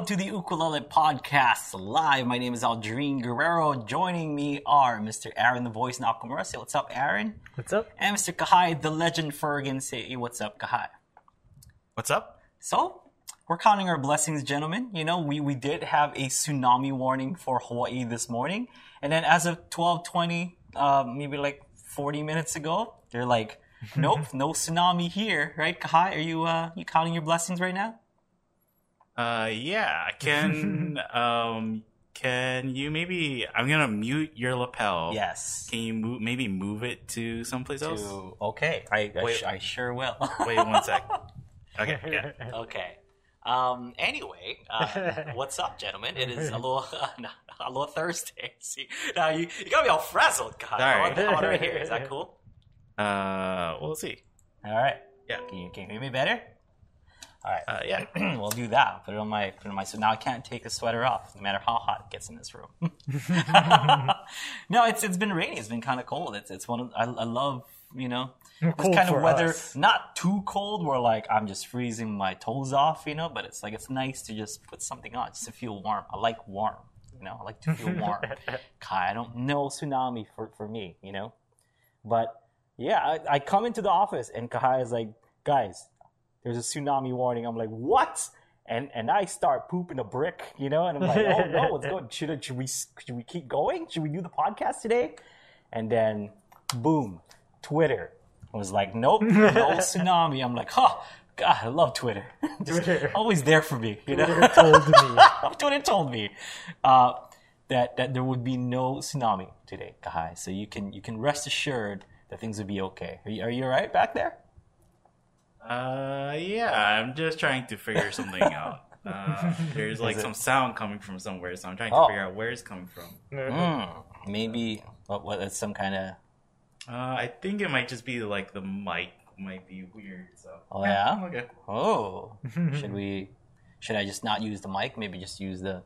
and welcome to the Ukulele Podcast Live. My name is Aldrine Guerrero. Joining me are Mr. Aaron, the voice Nakamura. Say what's up, Aaron. What's up? And Mr. Kahai, the legend Fergan. Say what's up, Kahai. What's up? So, we're counting our blessings, gentlemen. You know, we, we did have a tsunami warning for Hawaii this morning. And then as of 1220, uh, maybe like 40 minutes ago, they're like, nope, no tsunami here, right? Kahai, are you, uh, you counting your blessings right now? Uh, yeah. Can um, can you maybe? I'm gonna mute your lapel. Yes. Can you move? Maybe move it to someplace else. To, okay, I, I, Wait. sh- I sure will. Wait one sec. Okay. Yeah. okay. Um, anyway, uh, what's up, gentlemen? It is a little, a little Thursday. See, now you, you got me all frazzled, God. Sorry. I want to hear. Is that cool? Uh, we'll see. All right. Yeah. Can you, can you hear me better? All right. Uh, yeah. we'll do that. Put it on my put it on my. So now I can't take the sweater off, no matter how hot it gets in this room. no, it's it's been rainy. It's been kind of cold. It's it's one of I, I love you know this kind of weather. us. Not too cold where like I'm just freezing my toes off, you know. But it's like it's nice to just put something on just to feel warm. I like warm. You know, I like to feel warm. Kai, I don't know tsunami for for me. You know, but yeah, I, I come into the office and Kahai is like, guys, there's a tsunami warning. I'm like, what? And and I start pooping a brick, you know, and I'm like, oh no, what's going? Should, should we should we keep going? Should we do the podcast today? And then, boom, Twitter was like, nope, no tsunami. I'm like, huh. God, I love Twitter. Just Twitter. always there for me. You know? Twitter told me. Twitter told me uh, that that there would be no tsunami today, Kahai. So you can you can rest assured that things will be okay. Are you, are you all right back there? Uh, yeah. I'm just trying to figure something out. Uh, there's like some sound coming from somewhere, so I'm trying to Oh. figure out where it's coming from. Hmm. Maybe what what it's some kind of Uh, I think it might just be like the mic might be weird. So. Oh, yeah? Okay. oh. should we? Should I just not use the mic? Maybe just use the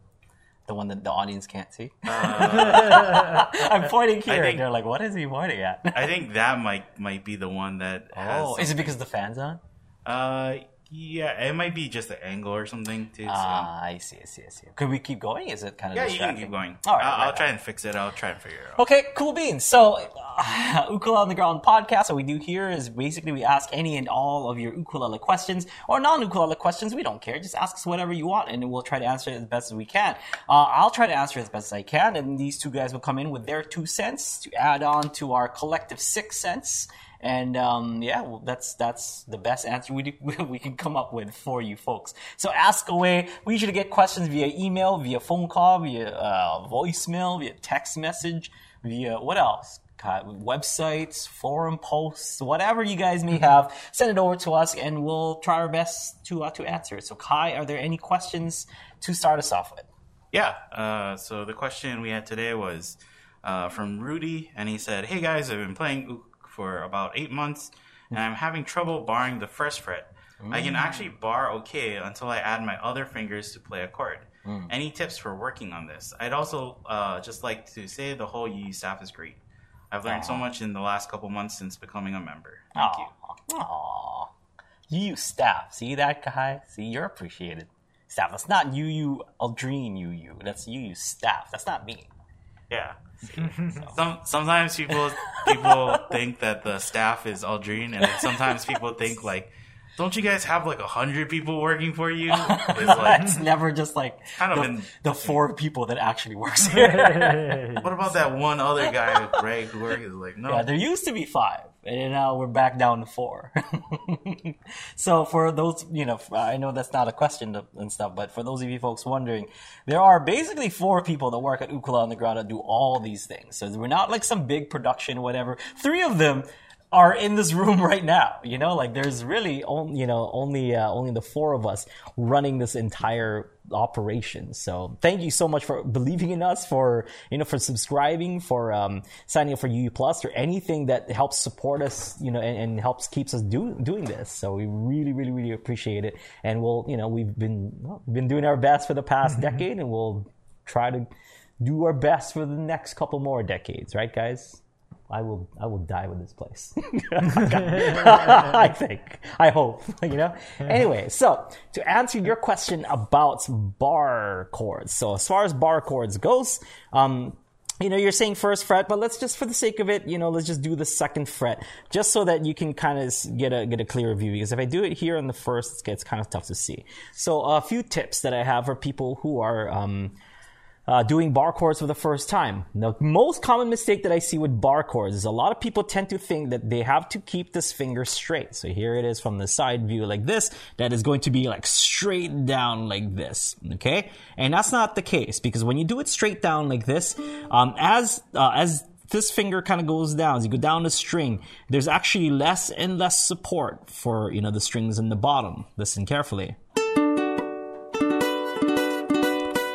the one that the audience can't see. Uh, I'm pointing here, think- and they're like, "What is he pointing at?" I think that might might be the one that has. oh, is it because the fans on? Uh, yeah, it might be just the angle or something too. So. Ah, I see, I see, I see. Could we keep going? Is it kind of yeah, you can keep going. All right, I'll, I'll right, try and fix it. I'll try and figure it out. Okay, cool beans. So, uh, Ukulele Underground podcast, what we do here is basically we ask any and all of your ukulele questions or non ukulele questions. We don't care. Just ask us whatever you want and we'll try to answer it as best as we can. Uh, I'll try to answer it as best as I can, and these two guys will come in with their two cents to add on to our collective six cents. And um, yeah, well, that's that's the best answer we do, we can come up with for you folks. So ask away. We usually get questions via email, via phone call, via uh, voicemail, via text message, via what else? God, websites, forum posts, whatever you guys may have, send it over to us, and we'll try our best to uh, to answer it. So, Kai, are there any questions to start us off with? Yeah. Uh, so the question we had today was uh, from Rudy, and he said, "Hey guys, I've been playing ook for about eight months, and I'm having trouble barring the first fret. I can actually bar okay until I add my other fingers to play a chord. Any tips for working on this? I'd also uh, just like to say the whole UU staff is great. I've learned so much in the last couple months since becoming a member. Thank you." Aw. You use staff. See that, guy? See, you're appreciated. Staff. That's not Aldrine, you, you. That's you, staff. That's not me. Yeah. Some sometimes people people think that the staff is Aldrine, and sometimes people think like, don't you guys have like a hundred people working for you? It's like, it's never just like kind of the, in- the four people that actually works here. what about that one other guy, Greg, who works? Like, no, Yeah, there used to be five, and now we're back down to four. so for those, you know, I know that's not a question and stuff, but for those of you folks wondering, there are basically four people that work at Ukulele Underground that do all these things. So we're not like some big production, whatever. Three of them are in this room right now. You know, like there's really only, you know, only uh, only the four of us running this entire operation. So thank you so much for believing in us, for you know, for subscribing, for um, signing up for UU Plus, or anything that helps support us, you know, and, and helps keeps us do, doing this. So we really, really, really appreciate it. And we'll, you know, we've been well, been doing our best for the past decade, and we'll try to do our best for the next couple more decades, right, guys? I will I will die with this place. I think. I hope. You know. Anyway, so to answer your question about bar chords. So as far as bar chords goes, um, you know, you're saying first fret, but let's just, for the sake of it, you know, let's just do the second fret, just so that you can kind of get a get a clearer view. Because if I do it here on the first, it gets kind of tough to see. So a few tips that I have for people who are um, uh, doing bar chords for the first time. The most common mistake that I see with bar chords is a lot of people tend to think that they have to keep this finger straight. So here it is from the side view like this, that is going to be like straight down like this. Okay. And that's not the case because when you do it straight down like this, um, as, uh, as this finger kind of goes down, as you go down the string, there's actually less and less support for, you know, the strings in the bottom. Listen carefully.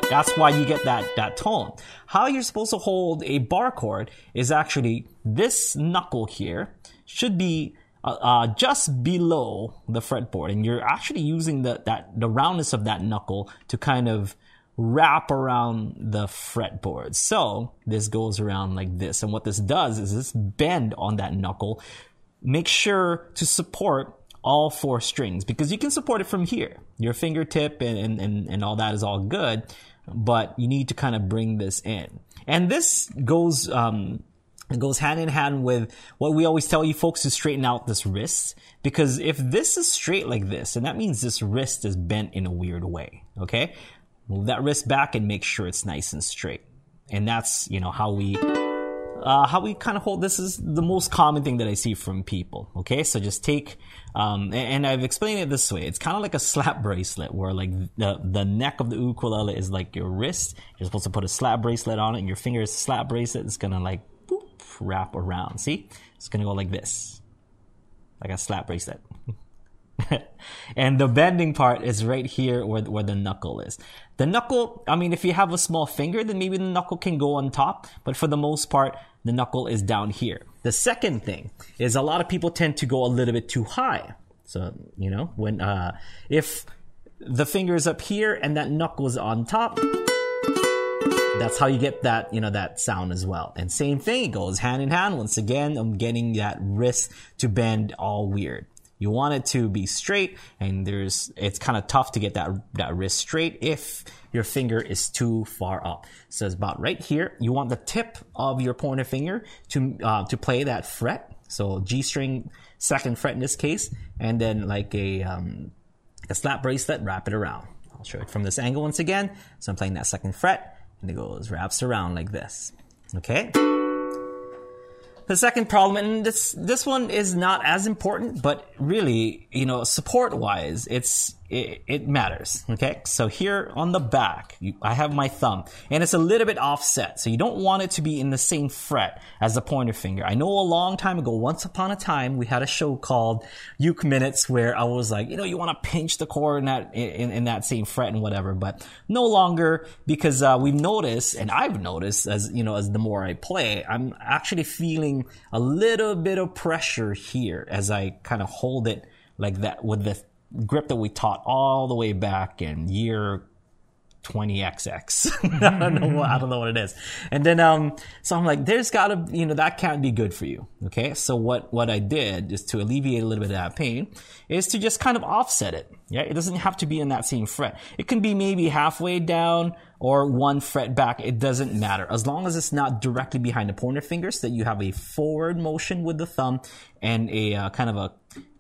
That's why you get that, that tone. How you're supposed to hold a bar chord is actually this knuckle here should be uh, uh, just below the fretboard, and you're actually using the that the roundness of that knuckle to kind of wrap around the fretboard. So this goes around like this, and what this does is this bend on that knuckle. Make sure to support all four strings because you can support it from here. Your fingertip and, and, and, and all that is all good but you need to kind of bring this in. And this goes, um, it goes hand in hand with what we always tell you folks to straighten out this wrist. Because if this is straight like this, and that means this wrist is bent in a weird way. Okay. Move that wrist back and make sure it's nice and straight. And that's, you know, how we, uh, how we kind of hold this is the most common thing that I see from people. Okay, so just take, um, and I've explained it this way. It's kind of like a slap bracelet where like the the neck of the ukulele is like your wrist. You're supposed to put a slap bracelet on it, and your finger is a slap bracelet. It's gonna like boop, wrap around. See, it's gonna go like this, like a slap bracelet. and the bending part is right here where, where the knuckle is. The knuckle, I mean, if you have a small finger, then maybe the knuckle can go on top, but for the most part, the knuckle is down here. The second thing is a lot of people tend to go a little bit too high. So, you know, when, uh, if the finger is up here and that knuckle is on top, that's how you get that, you know, that sound as well. And same thing, it goes hand in hand. Once again, I'm getting that wrist to bend all weird. You want it to be straight, and there's it's kind of tough to get that that wrist straight if your finger is too far up. So it's about right here. You want the tip of your pointer finger to uh, to play that fret. So G string second fret in this case, and then like a um, a slap bracelet, wrap it around. I'll show it from this angle once again. So I'm playing that second fret, and it goes wraps around like this. Okay. The second problem, and this this one is not as important, but really, you know, support wise, it's it, it, matters. Okay, so here on the back, you, I have my thumb, and it's a little bit offset, so you don't want it to be in the same fret as the pointer finger. I know a long time ago, once upon a time, we had a show called Uke Minutes where I was like, you know, you want to pinch the chord in that in, in, that same fret and whatever, but no longer because uh, we've noticed, and I've noticed as you know, as the more I play, I'm actually feeling a little bit of pressure here as I kind of hold it like that with the grip that we taught all the way back in year 20xx. I don't know what, I don't know what it is. And then, um, so I'm like, there's gotta, you know, that can't be good for you. Okay. So what, what I did is to alleviate a little bit of that pain is to just kind of offset it. Yeah. It doesn't have to be in that same fret. It can be maybe halfway down or one fret back. It doesn't matter. As long as it's not directly behind the pointer fingers that you have a forward motion with the thumb and a uh, kind of a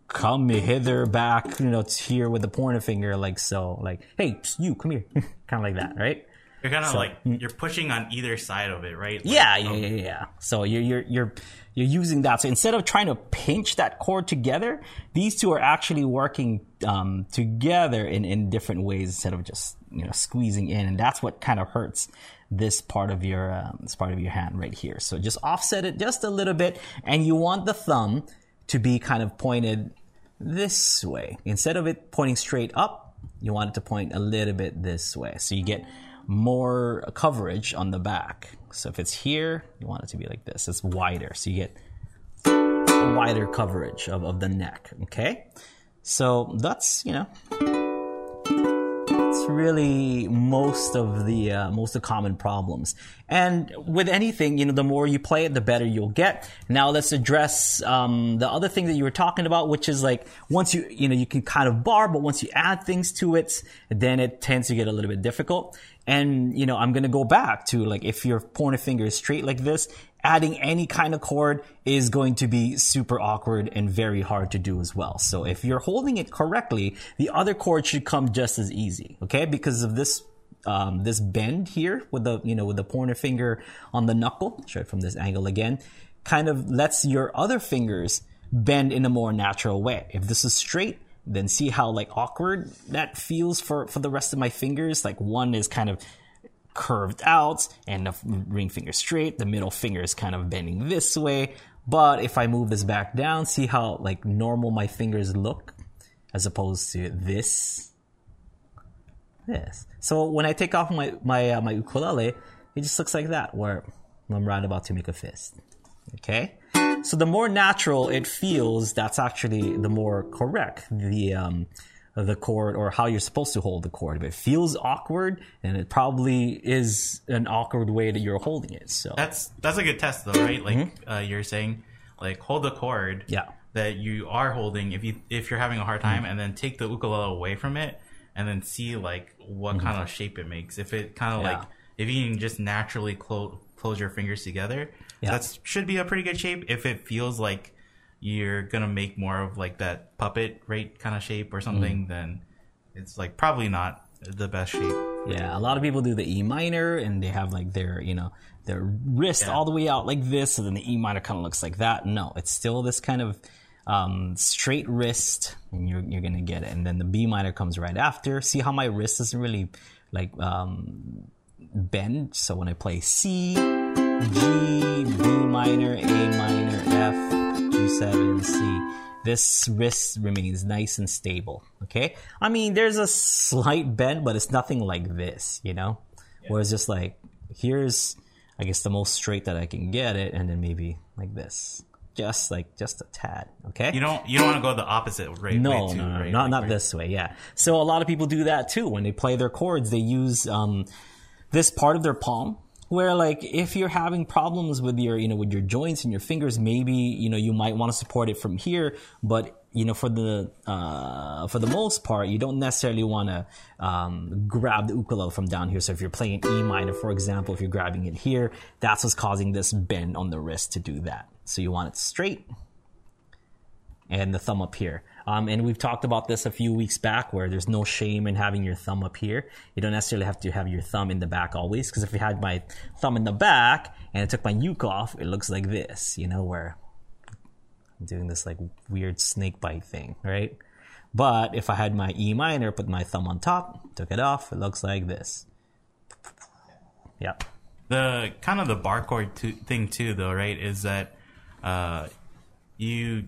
come hither back, you know, it's here with the pointer finger, like so, like, hey, you come here, kind of like that, right? You're kind of so, like mm. you're pushing on either side of it, right? Like, yeah, yeah, yeah, yeah. So you're you're you're you're using that. So instead of trying to pinch that chord together, these two are actually working um, together in in different ways instead of just you know squeezing in, and that's what kind of hurts this part of your um, this part of your hand right here. So just offset it just a little bit, and you want the thumb to be kind of pointed this way. Instead of it pointing straight up, you want it to point a little bit this way. So you get more coverage on the back. So if it's here, you want it to be like this. It's wider. So you get wider coverage of, of the neck. Okay? So that's, you know. It's really most of the uh, most of the common problems. And with anything, you know, the more you play it, the better you'll get. Now let's address um, the other thing that you were talking about, which is like once you you know you can kind of bar, but once you add things to it, then it tends to get a little bit difficult. And you know, I'm gonna go back to like if your pointer finger is straight like this, adding any kind of chord is going to be super awkward and very hard to do as well. So if you're holding it correctly, the other chord should come just as easy, okay? Because of this um, this bend here with the you know with the pointer finger on the knuckle, show it from this angle again, kind of lets your other fingers bend in a more natural way. If this is straight, then see how like awkward that feels for for the rest of my fingers. Like one is kind of curved out and the ring finger straight. The middle finger is kind of bending this way. But if I move this back down, see how like normal my fingers look as opposed to this. This. So when I take off my my uh, my ukulele, it just looks like that where I'm right about to make a fist. Okay? So the more natural it feels, that's actually the more correct the um, the chord or how you're supposed to hold the chord. If it feels awkward, and it probably is an awkward way that you're holding it. So That's that's a good test though, right? Like uh, you're saying, like hold the chord yeah, that you are holding if you if you're having a hard time, and then take the ukulele away from it, and then see like what kind of shape it makes. If it kind of Yeah. like if you can just naturally close close your fingers together, Yeah. that should be a pretty good shape. If it feels like you're gonna make more of like that puppet right kind of shape or something, then it's like probably not the best shape. Yeah, a lot of people do the E minor and they have like their, you know, their wrist Yeah. all the way out like this, and then the E minor kind of looks like that. No, it's still this kind of um, straight wrist, and you're you're gonna get it. And then the B minor comes right after. See how my wrist isn't really like um, bend. So when I play C, G, B minor, A minor, F, G7, C. This wrist remains nice and stable. Okay? I mean, there's a slight bend, but it's nothing like this, you know? Where it's just like, here's, I guess, the most straight that I can get it, and then maybe like this. Just like, just a tad. Okay? You don't you don't want to go the opposite right No, way too, no, no, right? not Like, not right- this way. Yeah. So a lot of people do that too. When they play their chords, they use um, this part of their palm. Where like if you're having problems with your you know with your joints and your fingers, maybe you know you might want to support it from here. But you know for the uh, for the most part, you don't necessarily want to um, grab the ukulele from down here. So if you're playing E minor, for example, if you're grabbing it here, that's what's causing this bend on the wrist to do that. So you want it straight and the thumb up here. Um, and we've talked about this a few weeks back where there's no shame in having your thumb up here. You don't necessarily have to have your thumb in the back always, because if you had my thumb in the back and I took my uke off, it looks like this, you know, where I'm doing this like weird snake bite thing, right? But if I had my E minor, put my thumb on top, took it off, it looks like this. Yep. the kind of the barcode to, thing too though right is that uh, you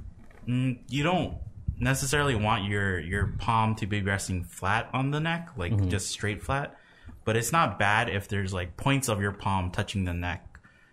you don't necessarily want your your palm to be resting flat on the neck like Mm-hmm. just straight flat but it's not bad if there's like points of your palm touching the neck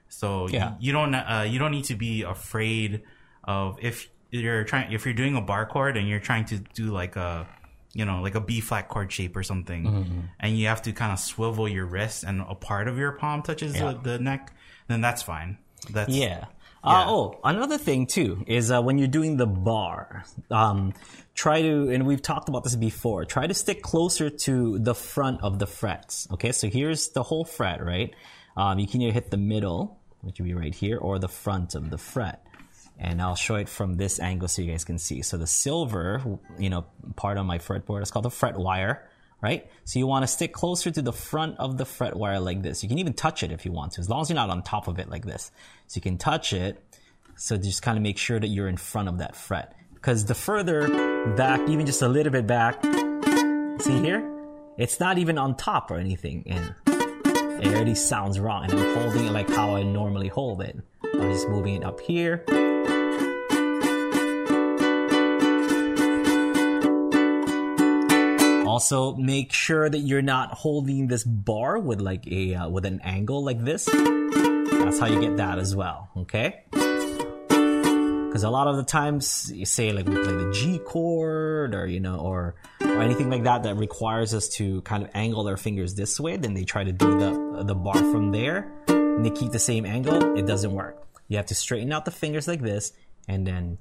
so Yeah. you don't uh, you don't need to be afraid of if you're trying if you're doing a bar chord and you're trying to do like a you know like a B flat chord shape or something Mm-hmm. and you have to kind of swivel your wrist and a part of your palm touches Yeah. the, the neck then that's fine that's Yeah. Yeah. Uh, oh, another thing too is uh, when you're doing the bar, um, try to, and we've talked about this before, try to stick closer to the front of the frets. Okay, so here's the whole fret, right? Um, you can either hit the middle, which would be right here, or the front of the fret. And I'll show it from this angle so you guys can see. So the silver, you know, part on my fretboard is called the fret wire, right? So you want to stick closer to the front of the fret wire like this. You can even touch it if you want to, as long as you're not on top of it like this. So you can touch it. So just kind of make sure that you're in front of that fret. Because the further back, even just a little bit back, see here? It's not even on top or anything. And it already sounds wrong. And I'm holding it like how I normally hold it. I'm just moving it up here. Also, make sure that you're not holding this bar with like a uh, with an angle like this. That's how you get that as well. Okay. Because a lot of the times you say like we play the G chord or you know or or anything like that that requires us to kind of angle our fingers this way, then they try to do the the bar from there, and they keep the same angle. It doesn't work. You have to straighten out the fingers like this, and then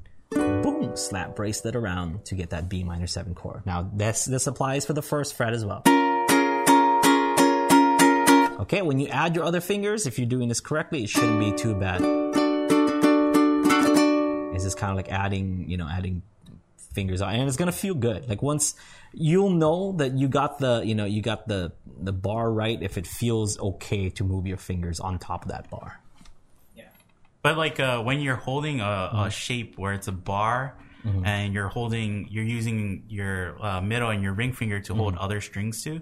slap bracelet around to get that B minor seven chord. Now this this applies for the first fret as well. Okay, when you add your other fingers, if you're doing this correctly, it shouldn't be too bad. It's just kind of like adding, you know, adding fingers on, and it's gonna feel good. Like once you'll know that you got the, you know, you got the the bar right if it feels okay to move your fingers on top of that bar. Yeah but like uh, when you're holding a, a shape where it's a bar, and you're holding, you're using your uh, middle and your ring finger to Mm-hmm. hold other strings to.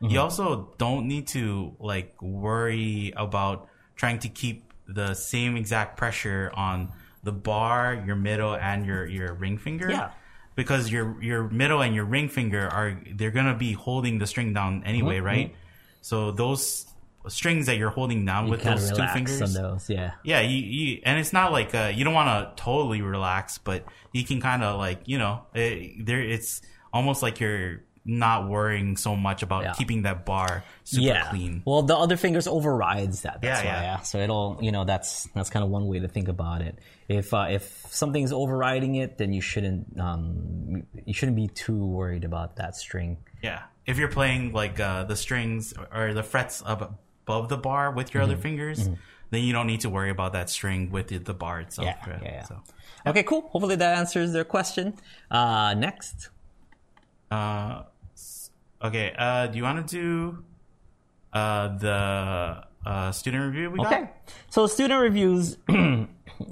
You also don't need to like worry about trying to keep the same exact pressure on the bar, your middle, and your your ring finger. Yeah. Because your your middle and your ring finger are they're gonna be holding the string down anyway, Mm-hmm. right? So those strings that you're holding down with those of two fingers, on those, yeah. yeah, you, you and it's not like uh, you don't want to totally relax, but you can kind of like you know it, there. It's almost like you're not worrying so much about Yeah. keeping that bar super yeah. clean. Well, the other fingers overrides that. That's Yeah, why. yeah. Yeah. So it'll, you know, that's that's kind of one way to think about it. If uh, if something's overriding it, then you shouldn't um you shouldn't be too worried about that string. Yeah, if you're playing like uh, the strings or the frets up above the bar with your Mm-hmm. other fingers, then you don't need to worry about that string with the, the bar itself. Yeah, right? yeah, yeah. So, Okay, cool. Hopefully that answers their question. Uh, next. uh, okay. Uh, do you want to do uh, the uh, student review we got? Okay. So student reviews,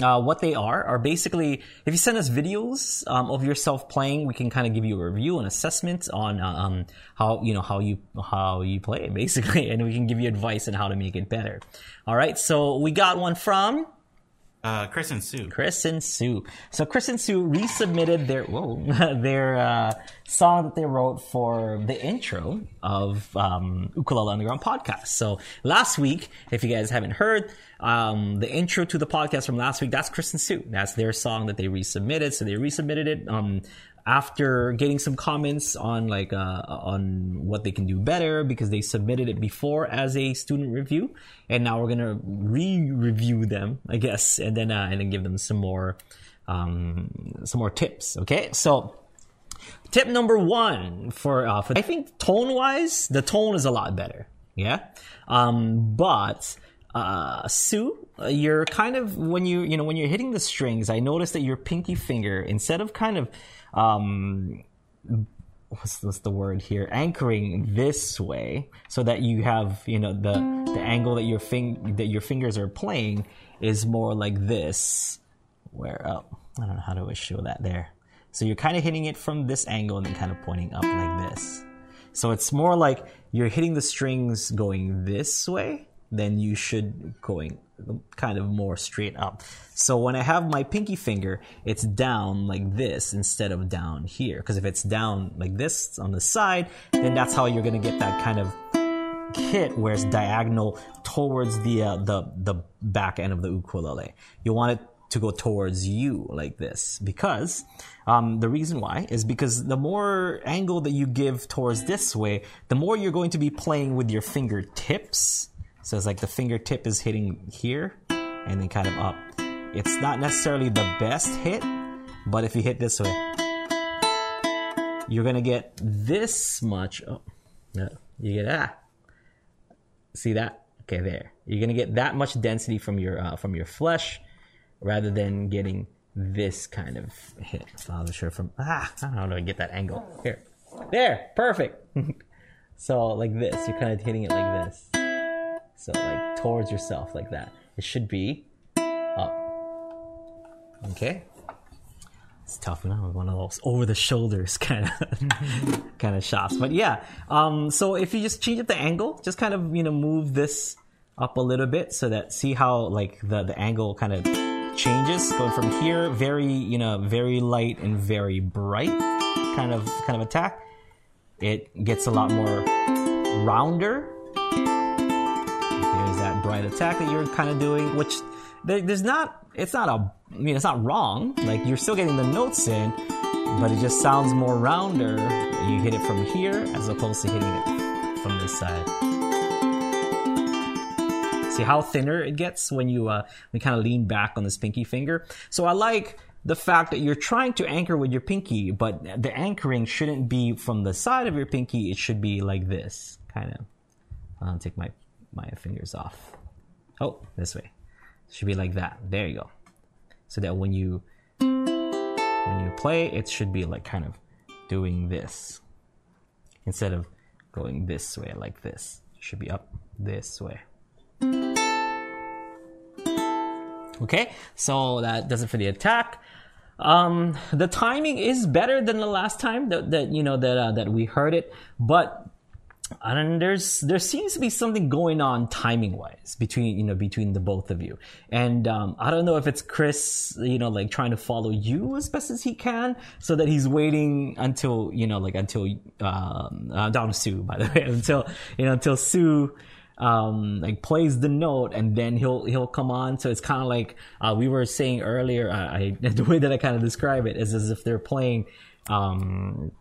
uh, what they are, are basically, if you send us videos um, of yourself playing, we can kind of give you a review and assessment on uh, um, how, you know, how you, how you play basically, and we can give you advice on how to make it better. All right. So we got one from Uh, Chris and Sue. Chris and Sue. So Chris and Sue resubmitted their whoa, their uh, song that they wrote for the intro of um, Ukulele Underground podcast. So last week, if you guys haven't heard, um, the intro to the podcast from last week, that's and Sue. That's their song that they resubmitted. So they resubmitted it. Um, after getting some comments on like uh, on what they can do better because they submitted it before as a student review and now we're gonna re-review them i guess and then uh, and then give them some more um, some more tips okay so tip number one for, uh, for i think tone wise the tone is a lot better. Yeah? Um, but uh, Sue, uh, you're kind of when you you know when you're hitting the strings. I noticed that your pinky finger, instead of kind of um, what's, what's the word here? Anchoring this way so that you have you know the the angle that your fing that your fingers are playing is more like this. Where oh i don't know how to show that there so you're kind of hitting it from this angle and then kind of pointing up like this so it's more like you're hitting the strings going this way than you should going kind of more straight up. So when I have my pinky finger, it's down like this instead of down here. Because if it's down like this on the side, then that's how you're gonna get that kind of hit where it's diagonal towards the uh, the the back end of the ukulele. You want it to go towards you like this because um, the reason why is because the more angle that you give towards this way, the more you're going to be playing with your fingertips. So it's like the fingertip is hitting here and then kind of up. It's not necessarily the best hit, but if you hit this way, you're gonna get this much. Oh, no, you get that. See that? Okay, there. You're gonna get that much density from your uh, from your flesh, rather than getting this kind of hit. I was sure from ah, I don't know how to get that angle here. There, perfect. so like this, you're kind of hitting it like this. So like towards yourself like that. It should be up. Okay. It's tough, you know, one of those over the shoulders kind of kind of shots. But yeah, um, so if you just change up the angle, just kind of you know move this up a little bit so that see how like the the angle kind of changes going from here very you know very light and very bright kind of kind of attack. It gets a lot more rounder there's that bright attack that you're kind of doing, which there, there's not. It's not a. I mean, it's not wrong. Like you're still getting the notes in, but it just sounds more rounder. You hit it from here as opposed to hitting it from this side. See how thinner it gets when you uh, kind of lean back on this pinky finger. So I like the fact that you're trying to anchor with your pinky, but the anchoring shouldn't be from the side of your pinky. It should be like this, kind of. I'll take my my fingers off. Oh, this way. Should be like that. There you go. So that when you when you play, it should be like kind of doing this instead of going this way like this. It should be up this way. Okay, so that does it for the attack. Um, the timing is better than the last time that, that you know that uh, that we heard it, but and there's there seems to be something going on timing wise between you know between the both of you and um, i don't know if it's chris you know like trying to follow you as best as he can so that he's waiting until you know like until um, uh, down sue by the way until you know until sue um, like plays the note and then he'll he'll come on. So it's kind of like uh, we were saying earlier. Uh, I, the way that I kind of describe it is as if they're playing. Um,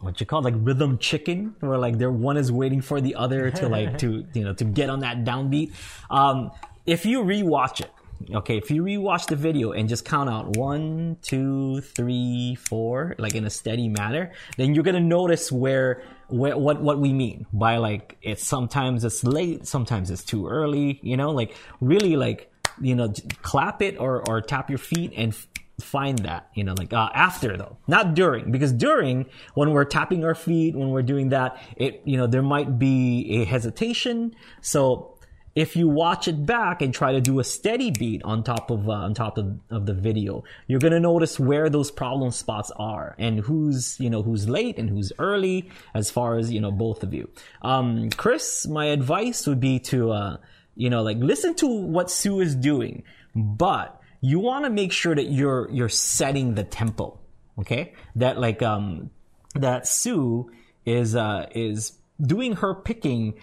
what you call like rhythm chicken, where like their one is waiting for the other to like to you know to get on that downbeat. Um, if you rewatch it, okay, if you rewatch the video and just count out one, two, three, four, like in a steady manner, then you're gonna notice where, where what what we mean by like it's sometimes it's late, sometimes it's too early. You know, like really like you know clap it or or tap your feet and find that you know like uh, after though not during because during when we're tapping our feet when we're doing that it you know there might be a hesitation so if you watch it back and try to do a steady beat on top of uh, on top of, of the video you're going to notice where those problem spots are and who's you know who's late and who's early as far as you know both of you. Um, chris my advice would be to uh, you know like listen to what sue is doing but you want to make sure that you're you're setting the tempo okay? That like um that sue is uh is doing her picking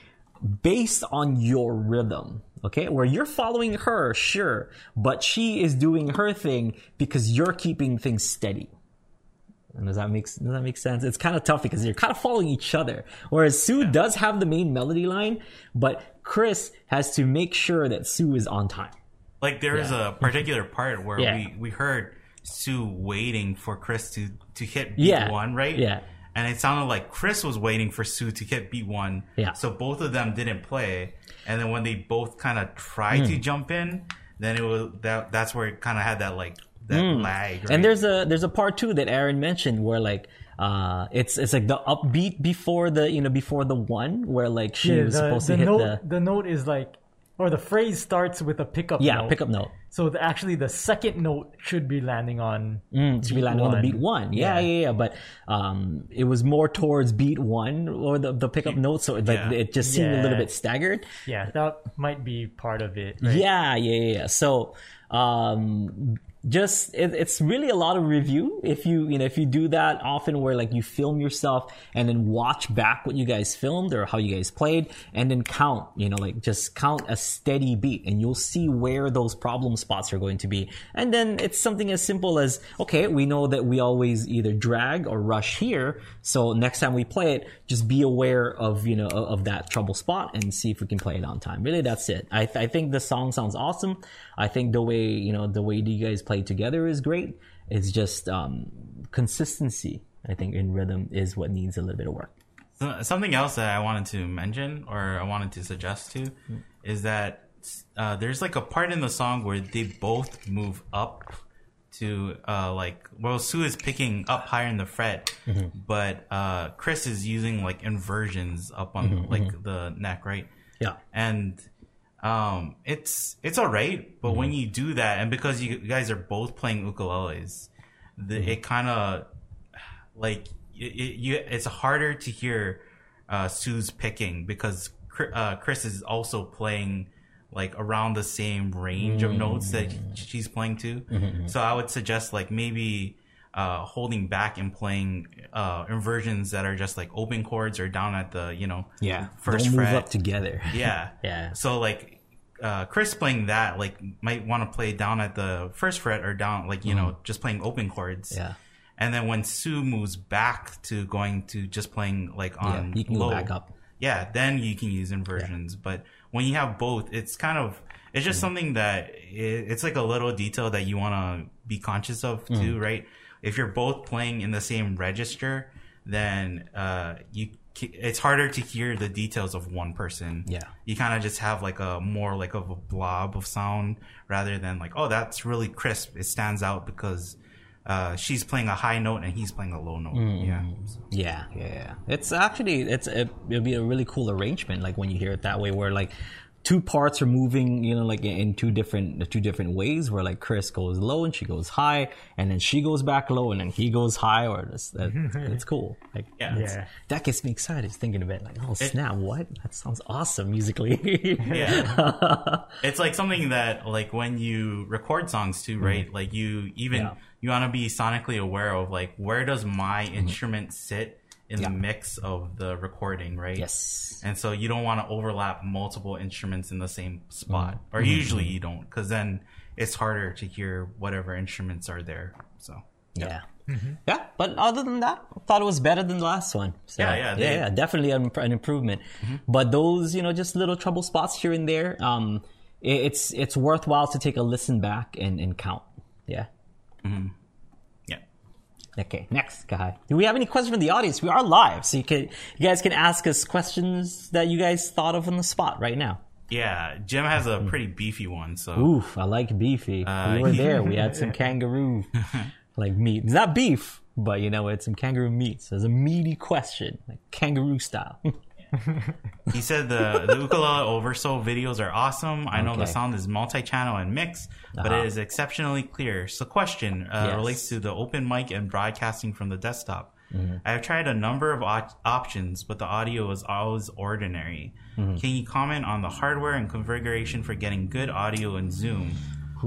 based on your rhythm okay where you're following her sure but she is doing her thing because you're keeping things steady and does that make does that make sense? It's kind of tough because you're kind of following each other. Whereas Sue does have the main melody line, but Chris has to make sure that Sue is on time. Like there is yeah. a particular part where yeah. we we heard Sue waiting for Chris to to hit beat yeah. one, right? Yeah. And it sounded like Chris was waiting for Sue to get beat one. Yeah. So both of them didn't play, and then when they both kind of tried mm. to jump in, then it was that that's where it kind of had that like that mm. lag. Right? And there's a there's a part two that Aaron mentioned where like uh it's it's like the upbeat before the you know before the one where like she yeah, was the, supposed the to hit note, the the note is like or the phrase starts with a pickup yeah note. pickup note So the, actually, the second note should be landing on. mm, to be landing on the beat one yeah yeah yeah, but um it was more towards beat one or the the pickup note so it, like Yeah. it just seemed a little bit staggered Yeah, that might be part of it. right? Yeah, yeah, yeah, yeah. So, um, just it, it's really a lot of review. If you you know if you do that often where like you film yourself and then watch back what you guys filmed or how you guys played and then count you know like just count a steady beat and you'll see where those problem spots are going to be. And then it's something as simple as okay we know that we always either drag or rush here. So next time we play it just be aware of you know of, that trouble spot and see if we can play it on time. Really that's it. I, th- I think the song sounds awesome I think the way you know the way you guys play together is great. It's just um, consistency. I think in rhythm is what needs a little bit of work. So- Something else that I wanted to mention or I wanted to suggest to is that uh, there's like a part in the song where they both move up to uh, like well Sue is picking up higher in the fret, but uh, Chris is using like inversions up on like the neck, right? Yeah. and um, it's it's all right. But when you do that, and because you guys are both playing ukuleles, the, it kind of like it, it, you it's harder to hear uh, Sue's picking because uh, Chris is also playing like around the same range of notes that she's playing to. So I would suggest like maybe uh, holding back and playing uh, inversions that are just like open chords or down at the you know Yeah. first Don't move fret. up together. Yeah. Yeah. So like uh Chris playing that like might want to play down at the first fret or down like you know just playing open chords. Yeah. and then when Sue moves back to going to just playing like on yeah, you can low, back up. yeah, then you can use inversions. But when you have both, it's kind of it's Mm. just something that it, it's like a little detail that you want to be conscious of Mm. too, right? If you're both playing in the same register, then uh, you it's harder to hear the details of one person. Yeah. you kind of just have like a more like of a blob of sound rather than like oh that's really crisp. It stands out because. Uh, she's playing a high note and he's playing a low note. Mm. Yeah. Yeah, yeah, yeah. It's actually it's it, it'll be a really cool arrangement. Like when you hear it that way, where like two parts are moving, you know, like in two different two different ways. Where like Chris goes low and she goes high, and then she goes back low and then he goes high. Or this, that, it's cool. Like Yeah. Yeah. that gets me excited just thinking of it. Like oh snap, what? That sounds awesome musically. Yeah. it's like something that like when you record songs too, right? Like you even Mm-hmm. Yeah. you want to be sonically aware of like where does my instrument sit in Mm-hmm. Yeah. the mix of the recording, right? yes. And so you don't want to overlap multiple instruments in the same spot, Mm-hmm. or usually you don't, because then it's harder to hear whatever instruments are there. So Yeah. Yeah, but other than that, I thought it was better than the last one. So, Yeah, yeah, yeah, they- yeah, definitely an, an improvement. But those, you know, just little trouble spots here and there, um, it, it's it's worthwhile to take a listen back and, and count. Yeah. yeah. Okay. Next, guy. Do we have any questions from the audience? We are live, so you can you guys can ask us questions that you guys thought of on the spot right now. Yeah, Jim has a pretty beefy one, so Oof, I like beefy. Uh, we were there. We had some kangaroo like meat. It's not beef, but you know, it's some kangaroo meat. So it's a meaty question, like kangaroo style. He said the, the ukulele oversoul videos are awesome. I know the sound is multi-channel and mixed, but Uh-huh. it is exceptionally clear. So, question uh, Yes. relates to the open mic and broadcasting from the desktop. Mm-hmm. I have tried a number of op- options, but the audio is always ordinary. Mm-hmm. Can you comment on the hardware and configuration for getting good audio in Zoom?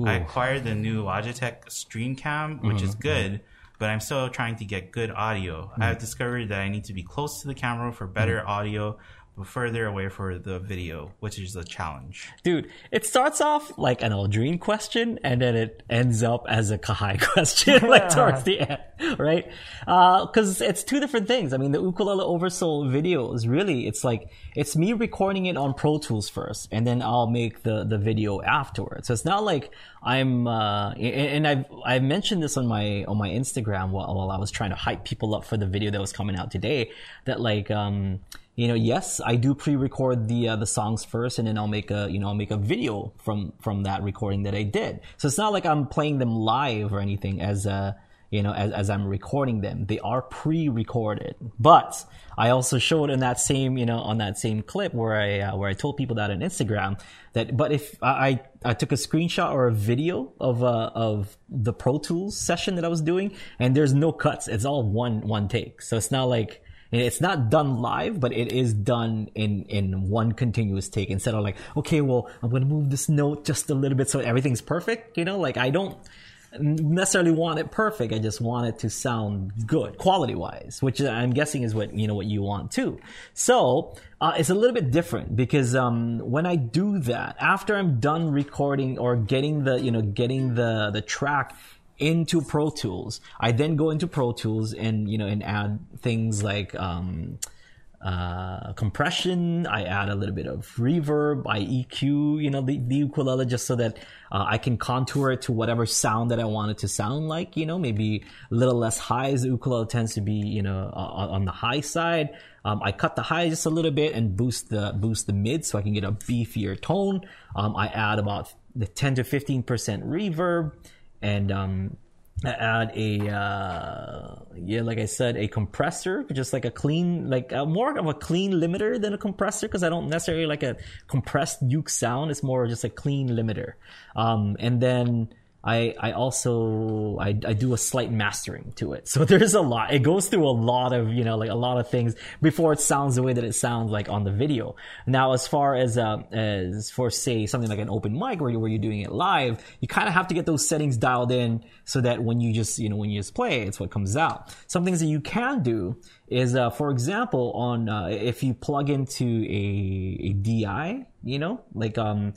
I acquired the new Logitech StreamCam, which Mm-hmm. is good, but I'm still trying to get good audio. I Mm. have discovered that I need to be close to the camera for better Mm-hmm. audio, further away for the video, which is a challenge. Dude, it starts off like an Aldrine question and then it ends up as a Kahai question, like towards the end, right? Uh, cause it's two different things. I mean, the ukulele oversoul video is really, it's like, it's me recording it on Pro Tools first and then I'll make the, the video afterwards. So it's not like I'm, uh, and and I've, I mentioned this on my, on my Instagram while, while I was trying to hype people up for the video that was coming out today that like, um, you know, yes, I do pre-record the uh, the songs first, and then I'll make a you know I'll make a video from from that recording that I did. So it's not like I'm playing them live or anything as uh you know as as I'm recording them. They are pre-recorded, but I also showed in that same you know on that same clip where I uh, where I told people that on Instagram that but if I I, took a screenshot or a video of uh of the Pro Tools session that I was doing, and there's no cuts. It's all one one take. So it's not like and it's not done live, but it is done in in one continuous take instead of like, okay, well, I'm gonna move this note just a little bit so everything's perfect. You know, like I don't necessarily want it perfect. I just want it to sound good, quality wise, which I'm guessing is what you know what you want too. So uh, it's a little bit different because um, when I do that, after I'm done recording or getting the you know getting the the track into Pro Tools. I then go into Pro Tools and you know and add things like um, uh, compression. I add a little bit of reverb. I EQ you know the, the ukulele just so that uh, I can contour it to whatever sound that I want it to sound like. You know, maybe a little less high as the ukulele tends to be you know on, on the high side. Um, I cut the high just a little bit and boost the boost the mid so I can get a beefier tone. Um, I add about the 10 to 15 percent reverb and um, add a uh, yeah, like I said, a compressor, just like a clean, like a, more of a clean limiter than a compressor, because I don't necessarily like a compressed uke sound. It's more just a clean limiter. Um, and then I I also I, I do a slight mastering to it. So there's a lot. It goes through a lot of you know like a lot of things before it sounds the way that it sounds like on the video. Now as far as uh, as for say something like an open mic where you where you're doing it live, you kind of have to get those settings dialed in so that when you just you know when you just play, it's what comes out. Some things that you can do is uh, for example on uh, if you plug into a a DI, you know like um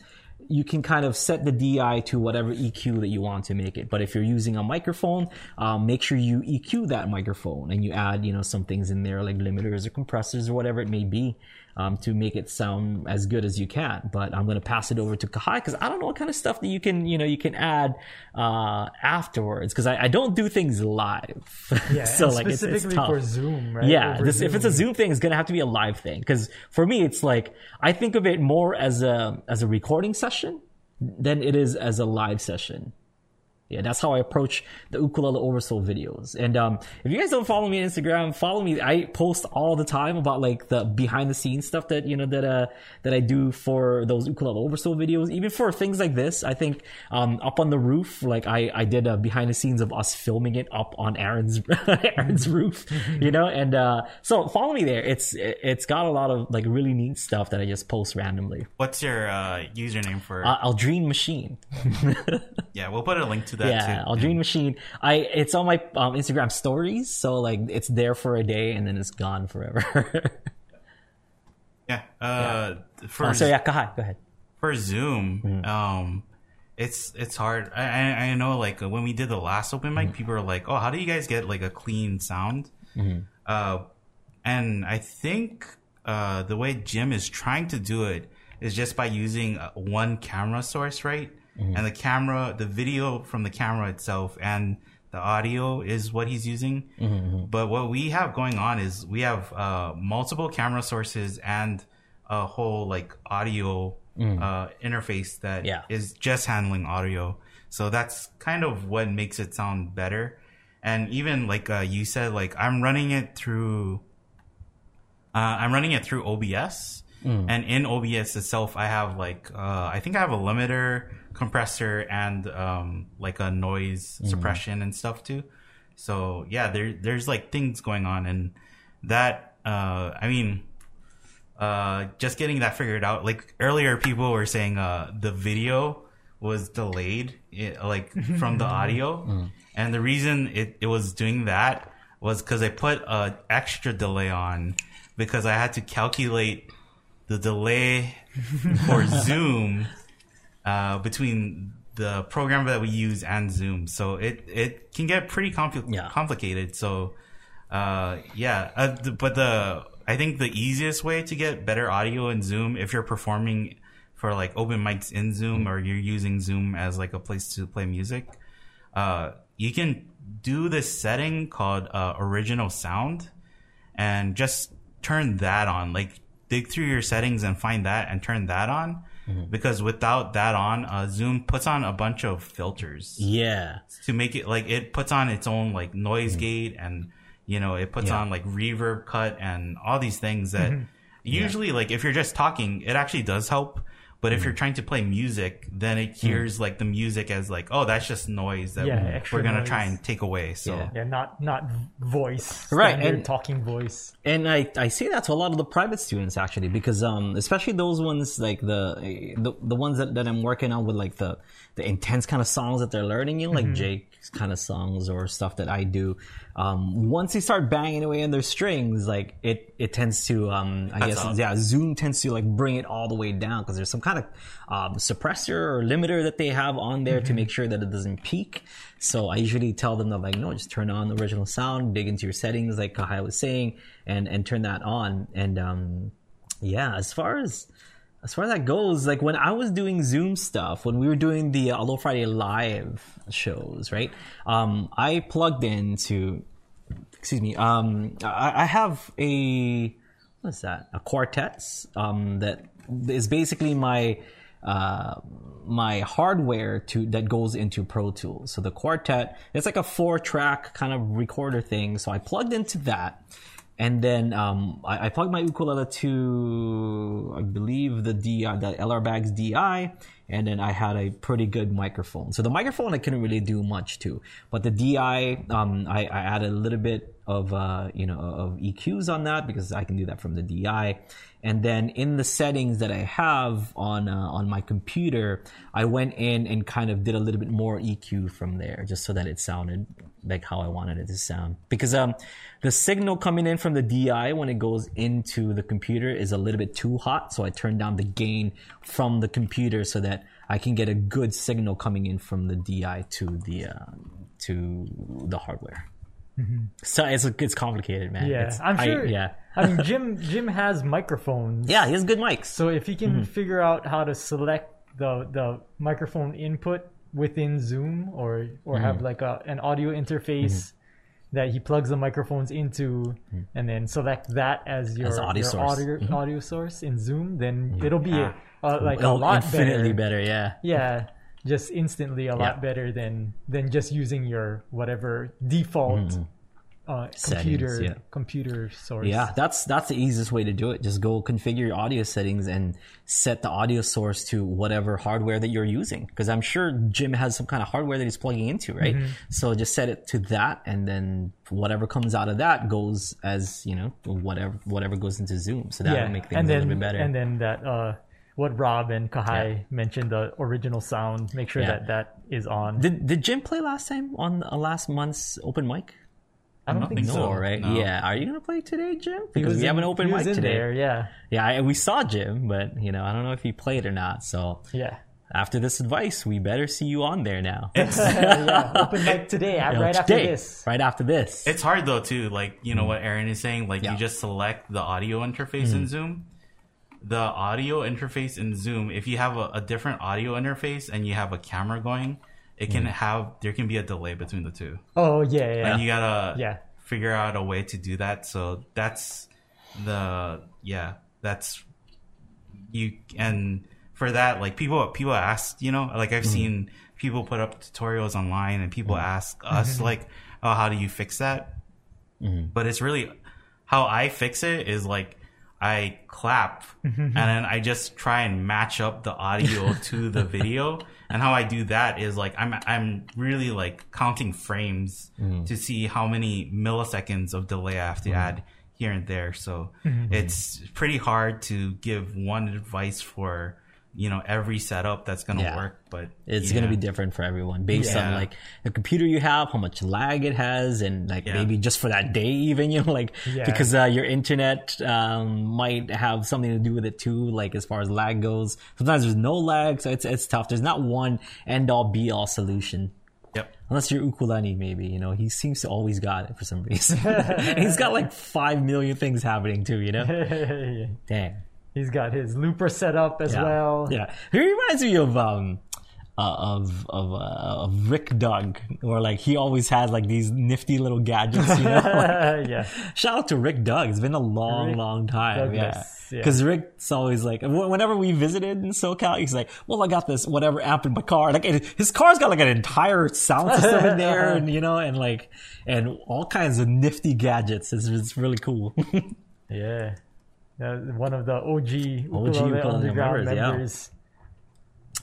you can kind of set the DI to whatever EQ that you want to make it. But if you're using a microphone, um, make sure you EQ that microphone and you add, you know, some things in there like limiters or compressors or whatever it may be. Um, to make it sound as good as you can, but I'm gonna pass it over to Kahai because I don't know what kind of stuff that you can, you know, you can add uh, afterwards because I, I don't do things live. Yeah, so like it's, it's specifically tough. for Zoom, right? Yeah, this, if it's a Zoom thing, it's gonna have to be a live thing. Because for me, it's like I think of it more as a as a recording session than it is as a live session. Yeah, that's how I approach the ukulele oversoul videos. And um, if you guys don't follow me on Instagram, follow me. I post all the time about like the behind the scenes stuff that you know that uh that I do for those ukulele oversoul videos. Even for things like this, I think um up on the roof, like I I did a behind the scenes of us filming it up on Aaron's Aaron's roof, you know. And uh, so follow me there. It's it's got a lot of like really neat stuff that I just post randomly. What's your uh, username for? Uh, Aldrine Machine. yeah, we'll put a link to that yeah, too. Aldrine Machine. I it's on my um, Instagram stories, so like it's there for a day and then it's gone forever. Yeah. Uh, For Uh, so yeah, go ahead. Go ahead. for Zoom, Mm-hmm. um, it's it's hard. I I, know like when we did the last open Mm-hmm. mic, people are like, "Oh, how do you guys get like a clean sound?" Mm-hmm. Uh, and I think uh, the way Jim is trying to do it is just by using uh, one camera source, right? Mm-hmm. And the camera, the video from the camera itself, and the audio is what he's using. Mm-hmm. But what we have going on is we have uh, multiple camera sources and a whole like audio uh, interface that is Mm. Yeah. just handling audio. So that's kind of what makes it sound better. And even like uh, you said, like I'm running it through, uh, I'm running it through OBS. And in OBS itself, I have like, uh, I think I have a limiter, compressor, and um, like a noise suppression and stuff too. So yeah, there there's like things going on, and that uh, I mean, uh, just getting that figured out. Like earlier, people were saying uh, the video was delayed, it, like from the audio, and the reason it, it was doing that was because I put a extra delay on because I had to calculate the delay for Zoom uh, between the program that we use and Zoom. So it it can get pretty compli- Yeah. complicated. So uh, yeah, uh, th- but the I think the easiest way to get better audio in Zoom if you're performing for like open mics in Zoom or you're using Zoom as like a place to play music, uh, you can do this setting called uh, original sound and just turn that on. Like dig through your settings and find that and turn that on. Mm-hmm. Because without that on, uh, Zoom puts on a bunch of filters. Yeah. to make it like it puts on its own like noise mm-hmm. gate and you know it puts Yeah. on like reverb cut and all these things that mm-hmm. usually like if you're just talking it actually does help but if you're trying to play music then it hears like the music as like oh that's just noise that Yeah, we're gonna noise. try and take away so Yeah. Yeah, not not voice. Right, standard and- talking voice. And I, I say that to a lot of the private students actually because um especially those ones like the the, the ones that, that I'm working on with like the the intense kind of songs that they're learning you know like Jake's kind of songs or stuff that I do um once they start banging away on their strings like it it tends to um I That's guess awesome. yeah Zoom tends to like bring it all the way down because there's some kind of um, suppressor or limiter that they have on there to make sure that it doesn't peak. So I usually tell them that like no just turn on the original sound dig into your settings like Kahai was saying and and turn that on. And um yeah as far as as far as that goes like when i was doing zoom stuff when we were doing the Hello friday live shows right um i plugged into excuse me um i, I have a what's that? A quartet um that is basically my uh my hardware to that goes into pro tools. So the quartet it's like a four track kind of recorder thing. So i plugged into that. And then um, I, I plugged my ukulele to, I believe, the DI, the LR Baggs DI, and then I had a pretty good microphone. So the microphone I couldn't really do much to, but the DI, um, I, I added a little bit of, uh, you know, of EQs on that because I can do that from the DI. And then in the settings that I have on uh, on my computer, I went in and kind of did a little bit more EQ from there, just so that it sounded like how I wanted it to sound. Because um, the signal coming in from the DI when it goes into the computer is a little bit too hot, so I turned down the gain from the computer so that I can get a good signal coming in from the DI to the uh, to the hardware. So it's it's complicated, man. Mm-hmm. Yeah, It's- I'm I- sure. yeah, I mean, Jim Jim has microphones. yeah, he has good mics. So if he can Mm-hmm. figure out how to select the the microphone input within Zoom or or Mm-hmm. have like a an audio interface that he plugs the microphones into and then select that as your, Mm-hmm. As audio your source. audio audio source in Zoom, then it'll be uh, like a lot infinitely better. better. Yeah, Yeah, just instantly a Yeah. lot better than than just using your whatever default uh. Settings, computer yeah. computer source. Yeah, that's that's the easiest way to do it. Just go configure your audio settings and set the audio source to whatever hardware that you're using. Because I'm sure Jim has some kind of hardware that he's plugging into, right? Mm-hmm. So just set it to that, and then whatever comes out of that goes as you know whatever whatever goes into Zoom. So that will make things and a little bit better. and then that uh, what Rob and Kahai Yeah. mentioned the original sound. Make sure Yeah. that that is on. did did Jim play last time on uh, last month's open mic? I don't don't think think so. No, So, right? no. Yeah. Are you gonna play today, Jim? Because was we have an open mic today. There, yeah, Yeah, I, we saw Jim, but you know I don't know if he played or not. So yeah. after this advice, we better see you on there now. yeah, open mic today, You know, right after this. Right after this. It's hard though too. Like you know what Aaron is saying. Like Yeah. you just select the audio interface in mm-hmm. Zoom. The audio interface in Zoom. If you have a, a different audio interface and you have a camera going, it can mm-hmm. have there can be a delay between the two, Oh yeah, yeah, and you gotta yeah. figure out a way to do that. So that's the yeah that's you and for that like people people ask you know like I've mm-hmm. seen people put up tutorials online and people mm-hmm. ask us like oh how do you fix that? But it's really how I fix it is like I clap mm-hmm. and then I just try and match up the audio to the video. And how I do that is like I'm I'm really like counting frames mm. to see how many milliseconds of delay I have to mm. add here and there. So mm-hmm. it's pretty hard to give one advice for you know every setup that's gonna Yeah. work. But it's yeah. going to be different for everyone based on like the computer you have, how much lag it has, and like Yeah. maybe just for that day, even you know, like Yeah. because uh, your internet um, might have something to do with it too. Like as far as lag goes, sometimes there's no lag, so it's it's tough. There's not one end all be all solution. Yep. Unless you're Ukulani, maybe you know he seems to always got it for some reason. He's got like five million things happening too. You know, dang. He's got his looper set up as Yeah. well. Yeah, he reminds me of um uh, of of uh, of Rick Doug, where like he always has like these nifty little gadgets. You know, yeah. shout out to Rick Doug. It's been a long, Rick long time. Yeah, Douglas, yeah. because Rick's always like whenever we visited in SoCal, he's like, "Well, I got this whatever app in my car." Like his car's got like an entire sound system in there, and you know, and like and all kinds of nifty gadgets. It's, it's really cool. Yeah. Uh, one of the OG, OG Ukulele Ukulele Underground members,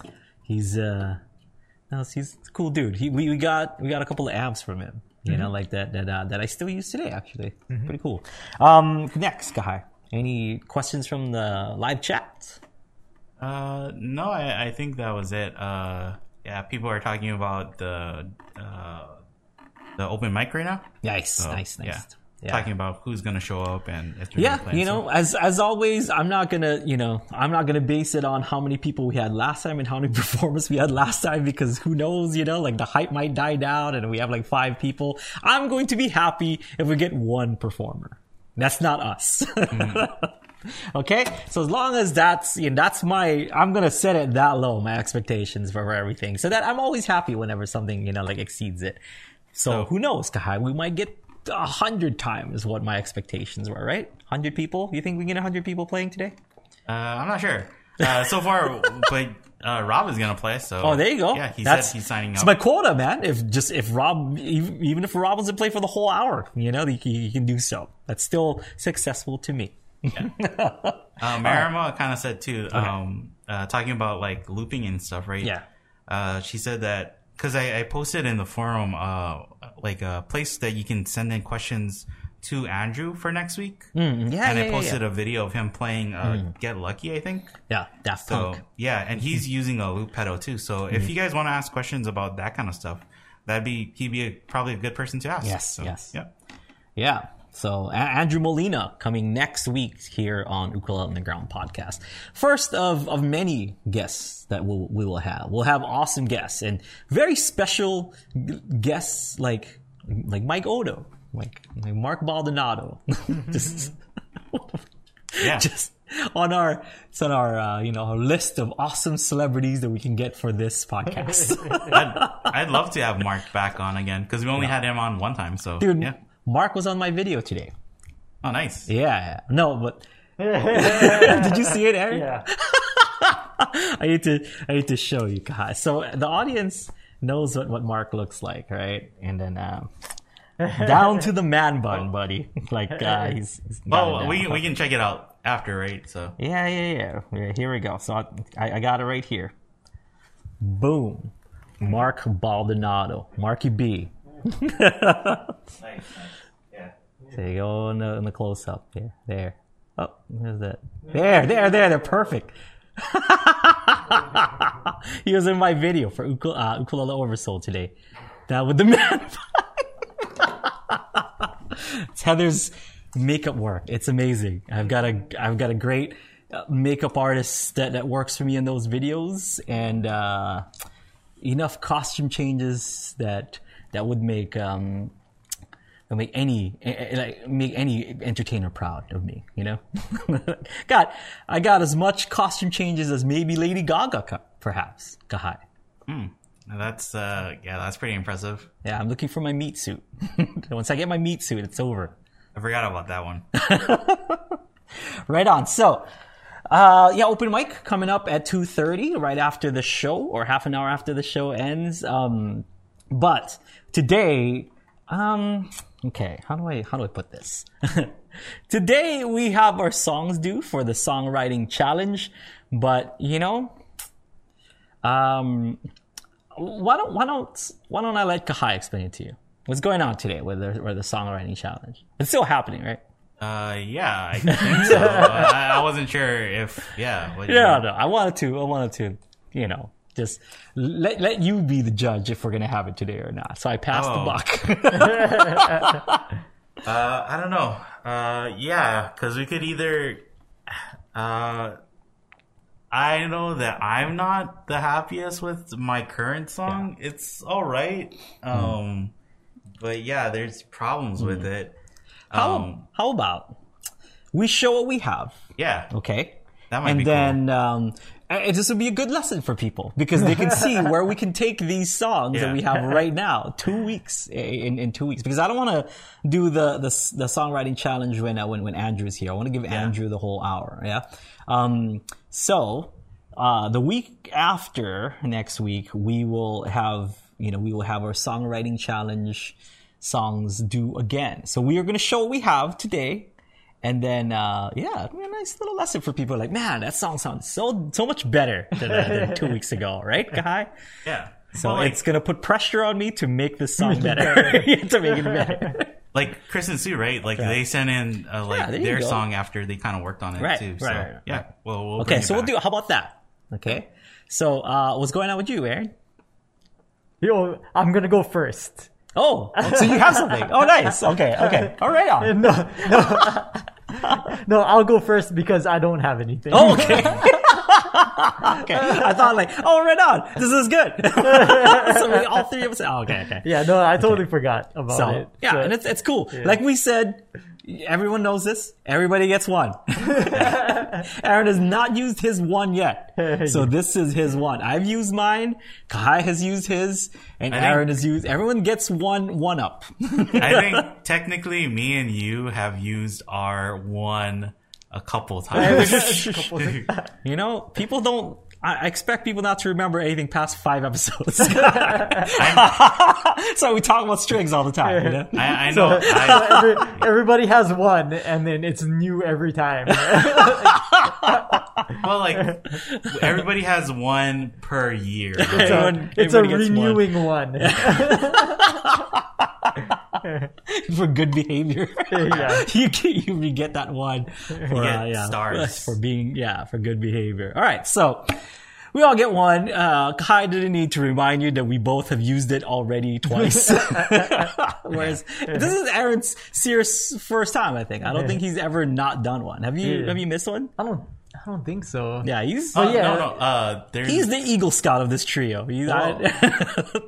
yeah. he's uh no, he's a cool dude. He we, we got we got a couple of amps from him. You know, like that that uh, that I still use today. Actually, pretty cool. Um, next, Kahai. Any questions from the live chat? Uh, no, I, I think that was it. Uh, yeah, people are talking about the uh, the open mic right now. Nice, So, nice, nice. Yeah. Yeah. talking about who's gonna show up and if they're Yeah, you know, as as always, I'm not gonna, you know, I'm not gonna base it on how many people we had last time and how many performers we had last time because who knows, you know, like the hype might die down and we have like five people. I'm going to be happy if we get one performer. That's not us. okay, so as long as that's, you know, that's my, I'm gonna set it that low, my expectations for everything, so that I'm always happy whenever something, you know, like exceeds it. So, So- who knows, Kahai? We might get a hundred times what my expectations were, right? Hundred people? You think we get a hundred people playing today? Uh, I'm not sure. Uh, so far, but uh, Rob is gonna play. So Oh, there you go. Yeah, he That's, said he's signing It's up. my quota, man. If just if Rob, even if Rob to play for the whole hour, you know, he, he can do so. That's still successful to me. Uh, Marima kind of said too, um, uh, talking about like looping and stuff, right? Yeah. Uh, she said that because I, I posted in the forum, uh, like a place that you can send in questions to Andrew for next week. Mm, yeah, and yeah, I posted yeah. a video of him playing uh, Get Lucky, I think. Yeah, Daft So Punk. yeah, and he's using a loop pedal too. So Mm-hmm. if you guys want to ask questions about that kind of stuff, that'd be he'd be a, probably a good person to ask. Yes, So, yes. Yeah. Yeah. So Andrew Molina coming next week here on Ukulele Underground podcast. First of of many guests that we'll, we will have. We'll have awesome guests and very special g- guests like like Mike Odo, like, like Mark Baldonado. Just Yeah. just on our it's on our uh, you know our list of awesome celebrities that we can get for this podcast. I'd, I'd love to have Mark back on again because we only had him on one time. So Dude, yeah. Mark was on my video today. Oh, nice. Yeah, no, but did you see it, Aaron? Yeah. I need to I need to show you guys. So the audience knows what, what Mark looks like, right? And then um, down to the man bun, buddy. Like uh, he's, he's Oh, we we can check it out after, right? So Yeah, yeah, yeah, yeah. Here we go. So I, I, I got it right here. Boom. Mark Baldonado. Marky B. nice, nice. Yeah. There you go in the, in the close up. There, there. Oh, there's that. There, there, there. They're perfect. he was in my video for Ukul- uh, Ukulele Oversoul today. That with the man. it's Heather's makeup work. It's amazing. I've got a I've got a great uh, makeup artist that, that works for me in those videos, and uh, enough costume changes that that would make um, that make any eh, eh, like make any entertainer proud of me. You know, got I got as much costume changes as maybe Lady Gaga, perhaps. Kahai. That's uh yeah, that's pretty impressive. Yeah, I'm looking for my meat suit. Once I get my meat suit, it's over. I forgot about that one. Right on. So, uh, yeah, open mic coming up at two thirty, right after the show, or half an hour after the show ends. Um, but today, um, okay, how do I how do I put this? today we have our songs due for the songwriting challenge, but you know, um, why don't why don't why don't I let Kahai explain it to you? What's going on today with the, with the songwriting challenge? It's still happening, right? Uh, yeah, I think so. I, I wasn't sure if yeah. What, Yeah, no, I wanted to. I wanted to, you know, just let let you be the judge if we're gonna have it today or not. So I passed Oh. the buck. Uh, I don't know. Uh, yeah, because we could either. Uh, I know that I'm not the happiest with my current song. It's all right. Um, but yeah, there's problems with it. how, Um, how about we show what we have, yeah, okay? that might and be cool. then um, uh, this would be a good lesson for people because they can see where we can take these songs that we have right now, two weeks in, in two weeks. Because I don't want to do the, the the songwriting challenge when uh, when when Andrew's here. I want to give Andrew the whole hour. Yeah. Um, so uh, the week after next week, we will have you know we will have our songwriting challenge songs due again. So we are going to show what we have today. And then, uh, yeah, it'll a nice little lesson for people. Like, man, that song sounds so so much better than, uh, than two weeks ago, right, Guy? yeah. So Well, like, it's gonna put pressure on me to make this song better, to make it better. like Chris and Sue, right? Like they sent in uh, like Yeah, their go. song after they kind of worked on it Right, too. right, So right, right. yeah, well, we'll Okay, bring it so we'll do. How about that? Okay. So, uh, what's going on with you, Aaron? Yo, I'm gonna go first. Oh, so you have something. Oh, nice. Okay, okay. All right. On. No, no, no. I'll go first because I don't have anything. Oh, okay. okay. I thought like, oh, right on. This is good. so we, all three of us. Oh, okay, okay. yeah, no, I totally forgot about So it. yeah, So- and it's it's cool. Like we said, everyone knows this. Everybody gets one. Aaron has not used his one yet, so this is his one. I've used mine. Kai has used his, and I think- Aaron has used. Everyone gets one one up. I think technically me and you have used our one a couple times. you know, people don't. I I expect people not to remember anything past five episodes. so we talk about strings all the time. You know? I, I So, know. so I, every, everybody has one, and then it's new every time. well, like everybody has one per year. right? Everyone- it's a everybody gets one. renewing one. for good behavior. Yeah. you get, you get that one for get uh, yeah, stars. for being yeah for good behavior. All right, so we all get one. Uh, Kai didn't need to remind you that we both have used it already twice. Whereas this is Aaron's serious first time, I think. I don't think he's ever not done one. Have you? Yeah. Have you missed one? I don't. I don't think so. Yeah, he's Oh, yeah. no, no. Uh, he's the Eagle Scout of this trio. Well,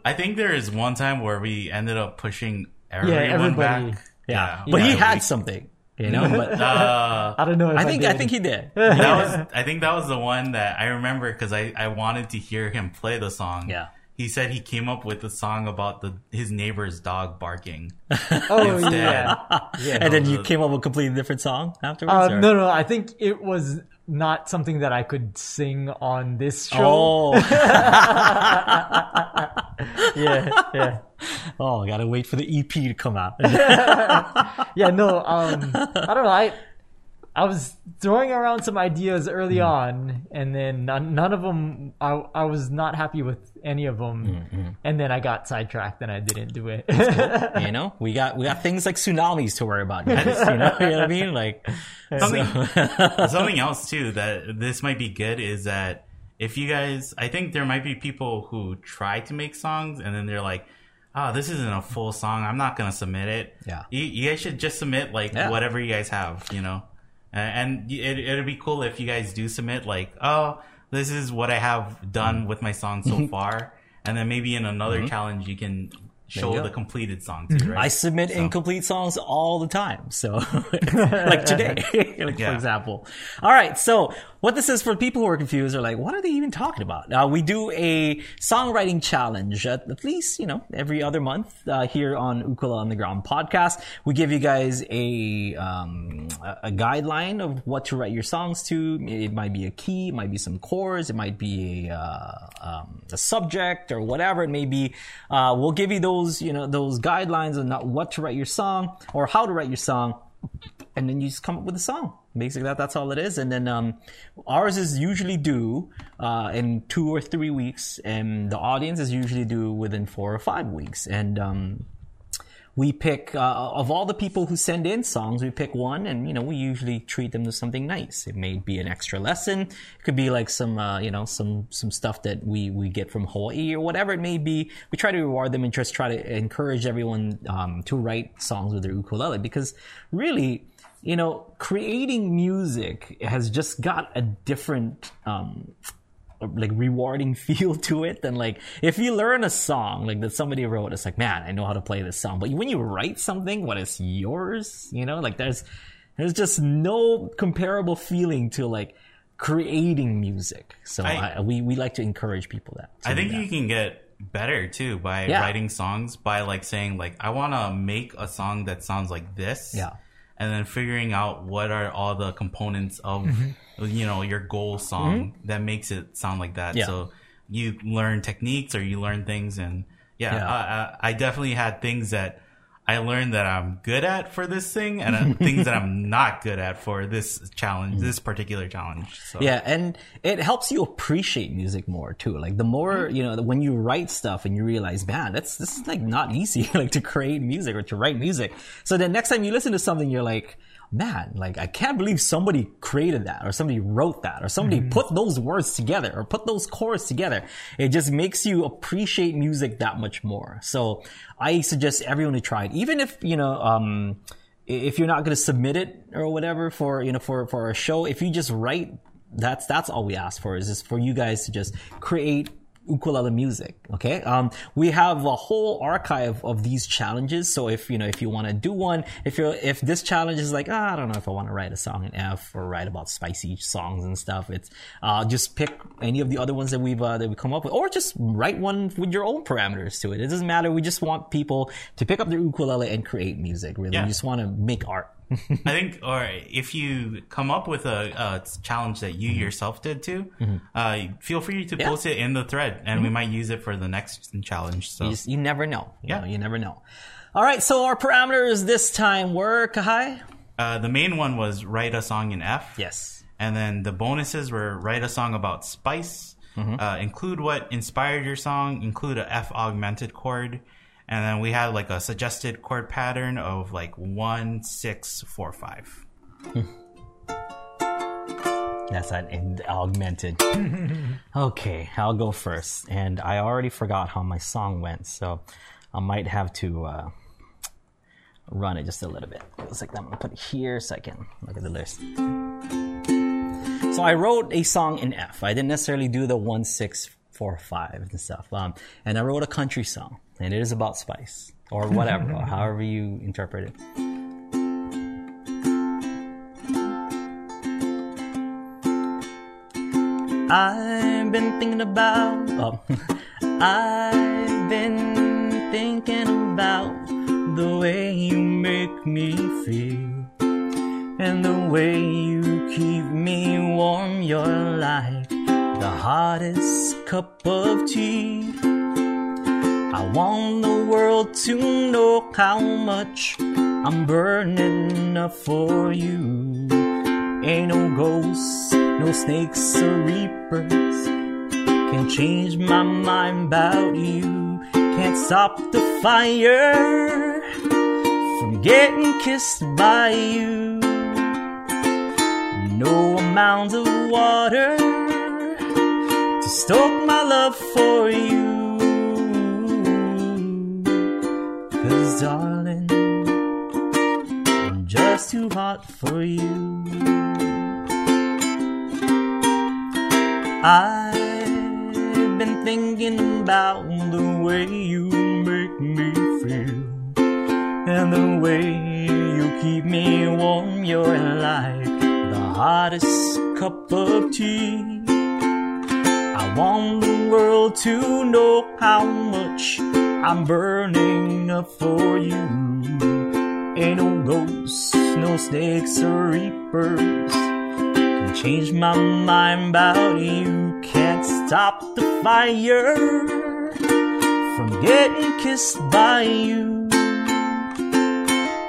I think there is one time where we ended up pushing everyone everybody. back. yeah, but he had we- something, you know. But Uh, I don't know. If I think I did. think he did. that was I think that was the one that I remember because I, I wanted to hear him play the song. Yeah. He said he came up with a song about the his neighbor's dog barking. Oh instead. yeah. Yeah. And then you came up with a completely different song afterwards. Uh, no, no. I think it was not something that I could sing on this show. Oh, Yeah, yeah, oh, I gotta wait for the EP to come out. yeah. No, um, I don't know. I I was throwing around some ideas early on, and then none, none of them. I I was not happy with any of them, and then I got sidetracked and I didn't do it. you know, we got we got things like tsunamis to worry about. guys, you, know, you know what I mean? Like, Something something else too that this might be good is that if you guys, I think there might be people who try to make songs and then they're like, "Oh, this isn't a full song. I'm not gonna submit it." Yeah. you, you guys should just submit like Yeah. whatever you guys have, you know. And and it, it'd be cool if you guys do submit like, "Oh, this is what I have done mm-hmm. with my song so far," and then maybe in another mm-hmm. challenge you can show you the completed song too, mm-hmm. right? I submit incomplete songs all the time. So, like today, like Yeah. for example. All right. So, what this is for people who are confused are like, what are they even talking about? Uh, we do a songwriting challenge at, at least, you know, every other month uh, here on Ukulele Underground podcast. We give you guys a, um, a guideline of what to write your songs to. It might be a key, it might be some chords, it might be a, uh, um, a subject or whatever it may be. Uh, we'll give you those, you know, those guidelines on what to write your song or how to write your song and then you just come up with a song. Basically, that that's all it is. And then um, ours is usually due uh, in two or three weeks, and the audience is usually due within four or five weeks. And um, we pick uh, of all the people who send in songs, we pick one, and you know we usually treat them to something nice. It may be an extra lesson. It could be like some uh, you know some some stuff that we we get from Hawaii or whatever it may be. We try to reward them and just try to encourage everyone um, to write songs with their ukulele because really you know, creating music has just got a different, um, like rewarding feel to it than like if you learn a song like that somebody wrote it's like man i know how to play this song but when you write something what is yours you know like there's there's just no comparable feeling to like creating music so I- I, we we like to encourage people that I think that. you can get better too by Yeah. writing songs by like saying like I want to make a song that sounds like this. Yeah. And then figuring out what are all the components of Mm-hmm. You know your goal mm-hmm. song that makes it sound like that. Yeah. So you learn techniques or you learn things and yeah, Yeah. I, I, I definitely had things that I learned that I'm good at for this thing and uh, things that I'm not good at for this challenge, mm. this particular challenge. So. Yeah, and it helps you appreciate music more too. Like the more mm-hmm. you know, when you write stuff and you realize, man, that's this is like not easy, like to create music or to write music. So then next time you listen to something, you're like, man, like I can't believe somebody created that or somebody wrote that or somebody put those words together or put those chords together. It just makes you appreciate music that much more. So I suggest everyone to try it, even if you know. um if you're not going to submit it or whatever for you know for for a show if you just write that's that's all we ask for is just for you guys to just create ukulele music okay? Um we have a whole archive of these challenges. So if you know if you want to do one if you're if this challenge is like ah, i don't know if i want to write a song in f or write about spicy songs and stuff it's uh just pick any of the other ones that we've uh, that we come up with or just write one with your own parameters to it. It doesn't matter. We just want people to pick up their ukulele and create music really. Yeah. we just want to make art I think, or if you come up with a, a challenge that you yourself did too, uh, feel free to Mm-hmm. Yeah. post it in the thread, and we might use it for the next challenge. So You, just, you never know. You Yeah. know, you never know. All right, so our parameters this time were Kahai. uh, the main one was write a song in F. Yes. And then the bonuses were write a song about spice, Mm-hmm. uh, include what inspired your song, include a F augmented chord, and then we had like a suggested chord pattern of like one, six, four, five. That's that in- augmented. okay, I'll go first. And I already forgot how my song went, so I might have to uh, run it just a little bit. It's like I'm gonna put it here so I can look at the list. So I wrote a song in F. I didn't necessarily do the one six four five and stuff. Um, and I wrote a country song, and it is about spice or whatever, or however you interpret it. I've been thinking about. Oh, I've been thinking about the way you make me feel, and the way you keep me warm. You're like the hottest cup of tea. I want the world to know how much I'm burning up for you. Ain't no ghosts, no snakes or reapers can change my mind about you. Can't stop the fire from getting kissed by you. No amount of water to stoke my love for you. Darling, I'm just too hot for you. I've been thinking about the way you make me feel and the way you keep me warm. You're like the hottest cup of tea. I want the world to know how much I'm burning up for you. Ain't no ghosts, no snakes or reapers can change my mind about you. Can't stop the fire from getting kissed by you.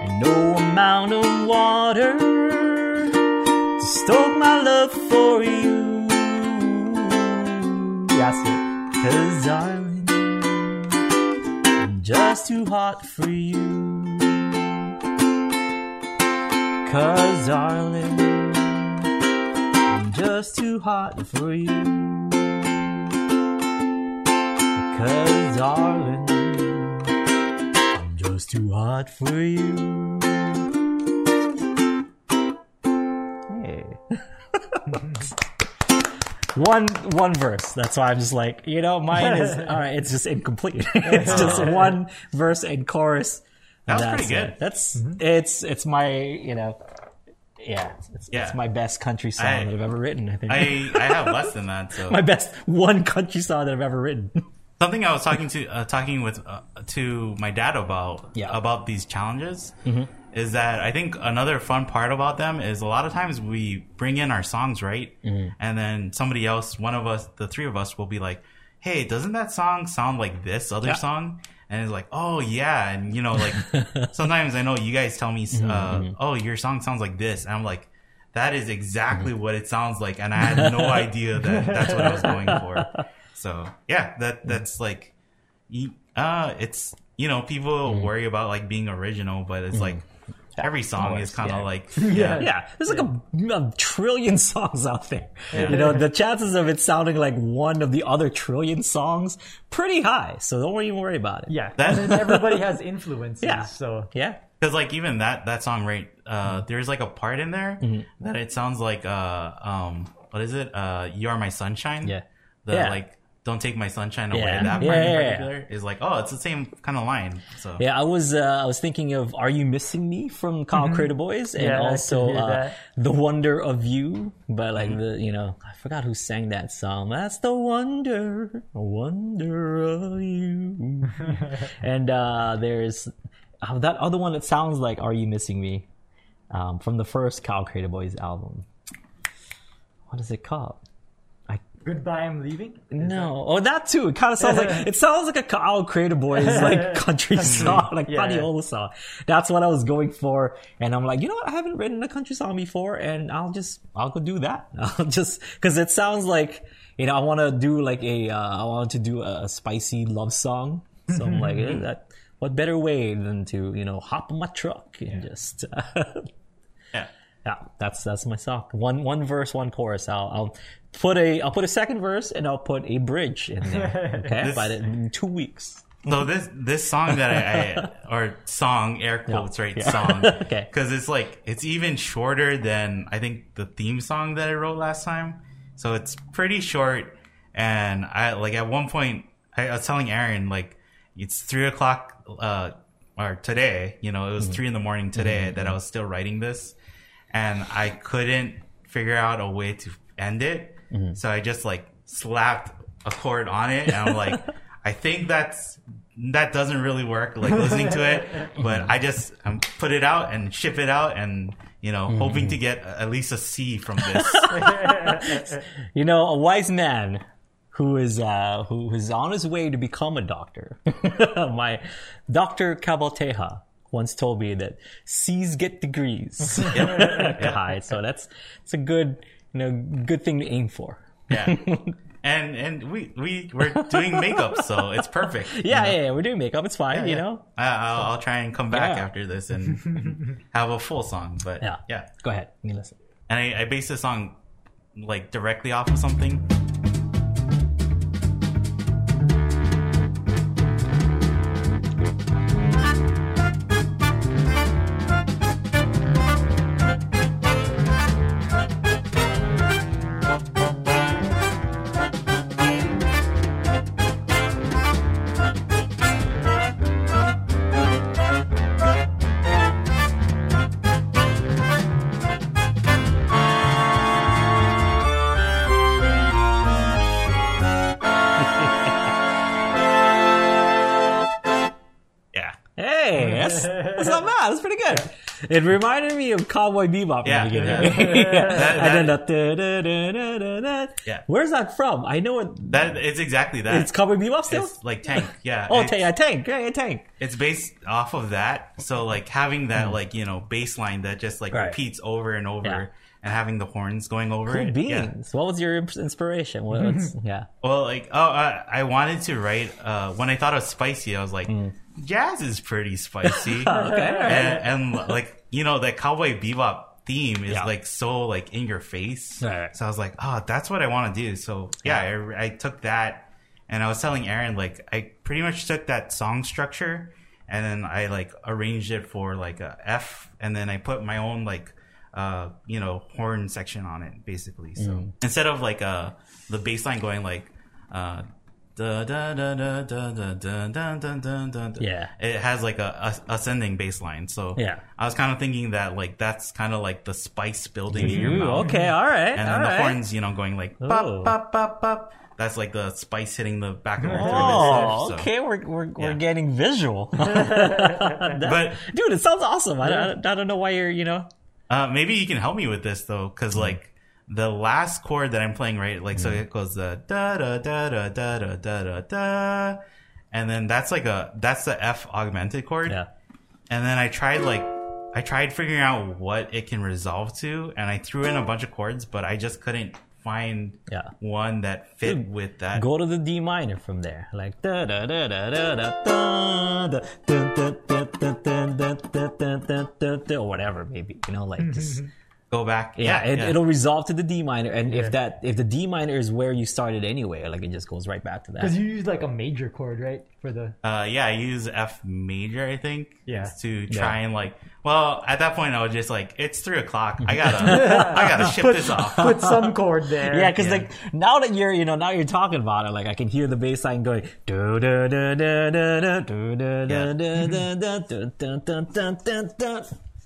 And no amount of water to stoke my love for you. That's it. Cause I'm just too hot for you. Cause darling, I'm just too hot for you. Cause darling, I'm just too hot for you. Hey. one one verse. That's why I'm just like, you know, mine is all right. It's just incomplete. it's just one verse and chorus. That was That's pretty good. it. That's it's it's my you know, yeah, it's, it's, Yeah. it's my best country song I- that I've ever written. I think I I have less than that. So my best one country song that I've ever written. something I was talking to uh, talking with uh, to my dad about Yeah. about these challenges is that I think another fun part about them is a lot of times we bring in our songs right, mm-hmm. and then somebody else, one of us, the three of us, will be like, "Hey, doesn't that song sound like this other Yeah. song?" And it's like, "Oh yeah," and you know, like sometimes I know you guys tell me, mm-hmm, uh, mm-hmm. "Oh, your song sounds like this," and I'm like. That is exactly what it sounds like, and I had no idea that that's what I was going for. So yeah, that that's like, you- uh, it's you know people worry about like being original, but it's like every song is kind of yeah. like Yeah. Yeah, there's like a, a trillion songs out there. You know, the chances of it sounding like one of the other trillion songs pretty high. So don't even worry about it. Yeah, That- and everybody has influences. Yeah. So Yeah. because like even that that song right, uh, there's like a part in there that it sounds like uh um what is it uh you are my sunshine Yeah. the Yeah. like don't take my sunshine away Yeah. that Yeah, part in yeah, yeah. particular is like oh it's the same kind of line so Yeah, I was uh, I was thinking of "Are You Missing Me" from Ka'au Crater Boys, and Yeah, also uh, "The Wonder of You" by like the you know I forgot who sang that song. That's the wonder, wonder of you. and uh, there's uh, that other one that sounds like "Are You Missing Me" um, from the first Ka'au Crater Boys album. What is it called? Goodbye, I'm leaving. No, oh that too. It kind of sounds like it sounds like a Ka'au Crater Boys like country song, like Yeah. Padiola song. That's what I was going for, and I'm like, you know what? I haven't written a country song before, and I'll just I'll go do that. I'll just because it sounds like you know I want to do like a uh, I want to do a, spicy love song. So I'm like, eh, that what better way than to you know hop in my truck and just yeah Yeah, that's that's my song. One one verse, one chorus. I'll, I'll put a I'll put a second verse and I'll put a bridge in there. Okay, This- by the, in two weeks. So this this song that I, I or song air quotes right song Okay. because it's like it's even shorter than I think the theme song that I wrote last time. So it's pretty short, and I like at one point I, I was telling Aaron like it's three o'clock uh or today you know it was three in the morning today that I was still writing this, and I couldn't figure out a way to end it, so I just like slapped a chord on it, and I'm like. I think that's that doesn't really work. Like listening to it, but I just um, put it out and ship it out, and you know, hoping to get at least a C from this. You know, a wise man who is uh, who is on his way to become a doctor. My Doctor Cabalteja once told me that C's get degrees. Guy, so that's it's a good you know good thing to aim for. yeah, and and we we we're doing makeup, so it's perfect. Yeah, yeah, yeah, we're doing makeup. It's fine, you Yeah. know. I, I'll, I'll try and come back Yeah. after this and have a full song. But Yeah, yeah, Go ahead, you listen. and I, I based this song like directly off of something. It reminded me of Cowboy Bebop Yeah. in the beginning. That- and then the. Yeah. Where's that from? I know it. that it's exactly that. It's Cowboy Bebop still. It's like Tank. Yeah. oh, it's- tank, yeah, tank, yeah, yeah, tank. it's based off of that. So like having that like you know baseline that just like Hmm. Right. repeats over and over, Yeah. and having the horns going over Cool it. beans. Yeah. What was your inspiration? What's, yeah. Well, like oh, I, I wanted to write. Uh, when I thought of spicy, I was like, jazz is pretty spicy. Hmm. Okay, and, and like you know that cowboy bebop theme is Yeah. like so like in your face. Right. So I was like, oh, that's what I want to do. So yeah, I, I took that, and I was telling Aaron like I pretty much took that song structure, and then I like arranged it for like a F, and then I put my own like uh you know horn section on it basically. So Mm. instead of like uh the bass line going like uh. Yeah. It has like a, a ascending bass line. So Yeah. I was kind of thinking that like that's kind of like the spice building in your mouth. okay, all right, And then the horns, you know, going like Ooh. pop, pop, pop. That's like the spice hitting the back of your throat. Oh, so. okay. We're we're, we're getting visual. But Dude, it sounds awesome. I, don't- I don't know why you're, you know. uh, maybe you can help me with this though, because like the last chord that I'm playing, right? Like so it goes the da da da da da da da da da, and then that's like a that's the F augmented chord. Yeah. And then I tried like I tried figuring out what it can resolve to, and I threw in a bunch of chords, but I just couldn't find Yeah. one that fit Dude, with that. Go to the D minor from there, like da da da da da da da da da da da da da da da da da da or whatever, maybe you know, like just Go back. yeah, it, it'll resolve to the D minor, and if that if the D minor is where you started anyway, like it just goes right back to that. Because you use like a major chord, right? For the Uh, yeah, I use F major, I think. Yeah. To try and like, well, at that point, I was just like, it's three o'clock. I gotta, I gotta ship this off. put some chord there. Yeah, because Yeah. like now that you're you know now you're talking about it, like I can hear the bass line going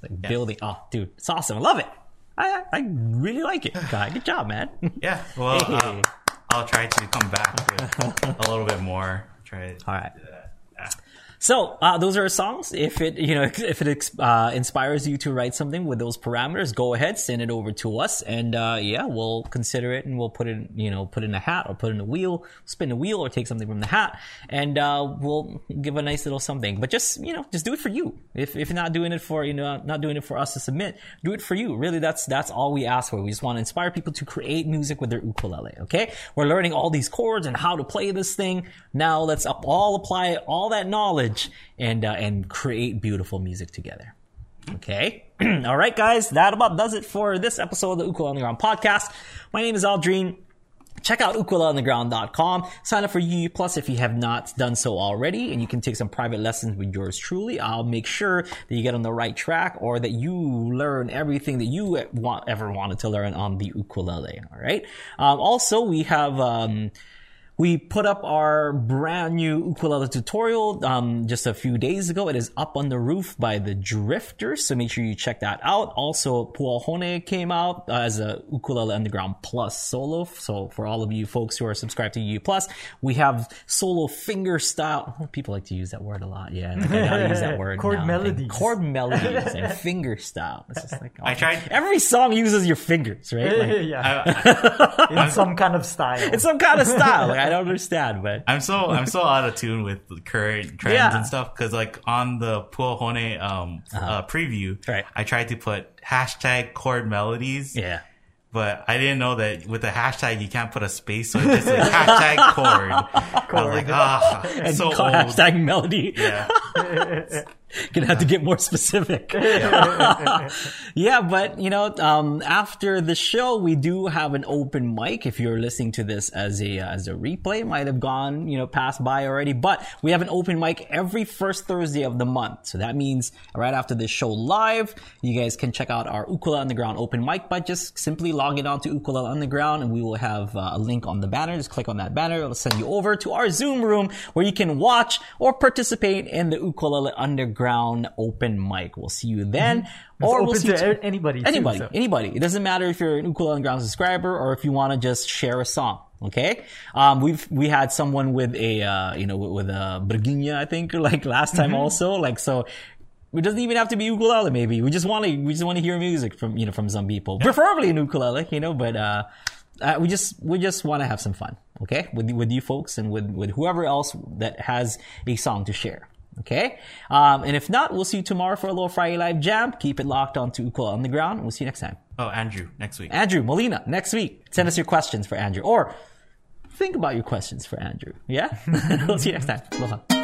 like building. Oh, dude, it's awesome. I love it. I I really like it. Guy. good job, man. Yeah. Well, Hey. uh, I'll try to come back with a little bit more. Try. it. All right. So uh, those are songs. If it you know if it uh, inspires you to write something with those parameters, go ahead, send it over to us, and uh, yeah, we'll consider it and we'll put it you know put in a hat or put in a wheel, spin a wheel or take something from the hat, and uh, we'll give a nice little something. But just you know just do it for you. If if not doing it for you know not doing it for us to submit, do it for you. Really, that's that's all we ask for. We just want to inspire people to create music with their ukulele. Okay, we're learning all these chords and how to play this thing. Now let's up, all apply all that knowledge and uh, and create beautiful music together. Okay. All right, guys, that about does it for this episode of the Ukulele Underground podcast. My name is Aldrine. Check out ukuleleunderground.com. Sign up for UU Plus if you have not done so already, and you can take some private lessons with yours truly. I'll make sure that you get on the right track or that you learn everything that you want ever wanted to learn on the ukulele. All right. Um, also, we have. Um, we put up our brand new ukulele tutorial um, just a few days ago. It is up on the roof by the Drifters, so make sure you check that out. Also, Puahone came out uh, as a Ukulele Underground Plus solo. So for all of you folks who are subscribed to U Plus, we have solo finger style. Oh, people like to use that word a lot. Yeah, I gotta use that word. Chord now. melodies. And chord melodies and finger style. It's just like I tried- Every song uses your fingers, right? Like, yeah, in some kind of style. it's some kind of style. Like I don't understand, but I'm so I'm so out of tune with the current trends Yeah. and stuff because like on the Puahone um uh, preview, Right. I tried to put hashtag chord melodies, yeah. but I didn't know that with the hashtag you can't put a space, so it's just like hashtag chord. I was like, ah, it's so old. hashtag melody. Yeah. Gonna have to get more specific. yeah, but you know, um, after the show, we do have an open mic. If you're listening to this as a uh, as a replay, it might have gone you know passed by already. But we have an open mic every first Thursday of the month. So that means right after this show live, you guys can check out our Ukulele Underground open mic by just simply logging on to Ukulele Underground, and we will have uh, a link on the banner. Just click on that banner; it'll send you over to our Zoom room where you can watch or participate in the Ukulele Underground open mic. We'll see you then, or open we'll see to you t- a- anybody. too, Anybody, so. anybody. It doesn't matter if you're an Ukulele Underground subscriber or if you want to just share a song. Okay, um, we've we had someone with a uh, you know with, a braguinha, I think, like last time also. Like so, it doesn't even have to be ukulele. Maybe we just want to we just want to hear music from you know from some people, preferably an ukulele, you know. But uh, uh, we just we just want to have some fun, okay, with with you folks and with with whoever else that has a song to share. Okay, um, and if not, we'll see you tomorrow for a little Friday Live Jam. Keep it locked on to Ukulele Underground. We'll see you next time. Oh, Andrew, next week. Andrew Molina next week. Send us your questions for Andrew, or think about your questions for Andrew. Yeah, we'll see you next time. Aloha.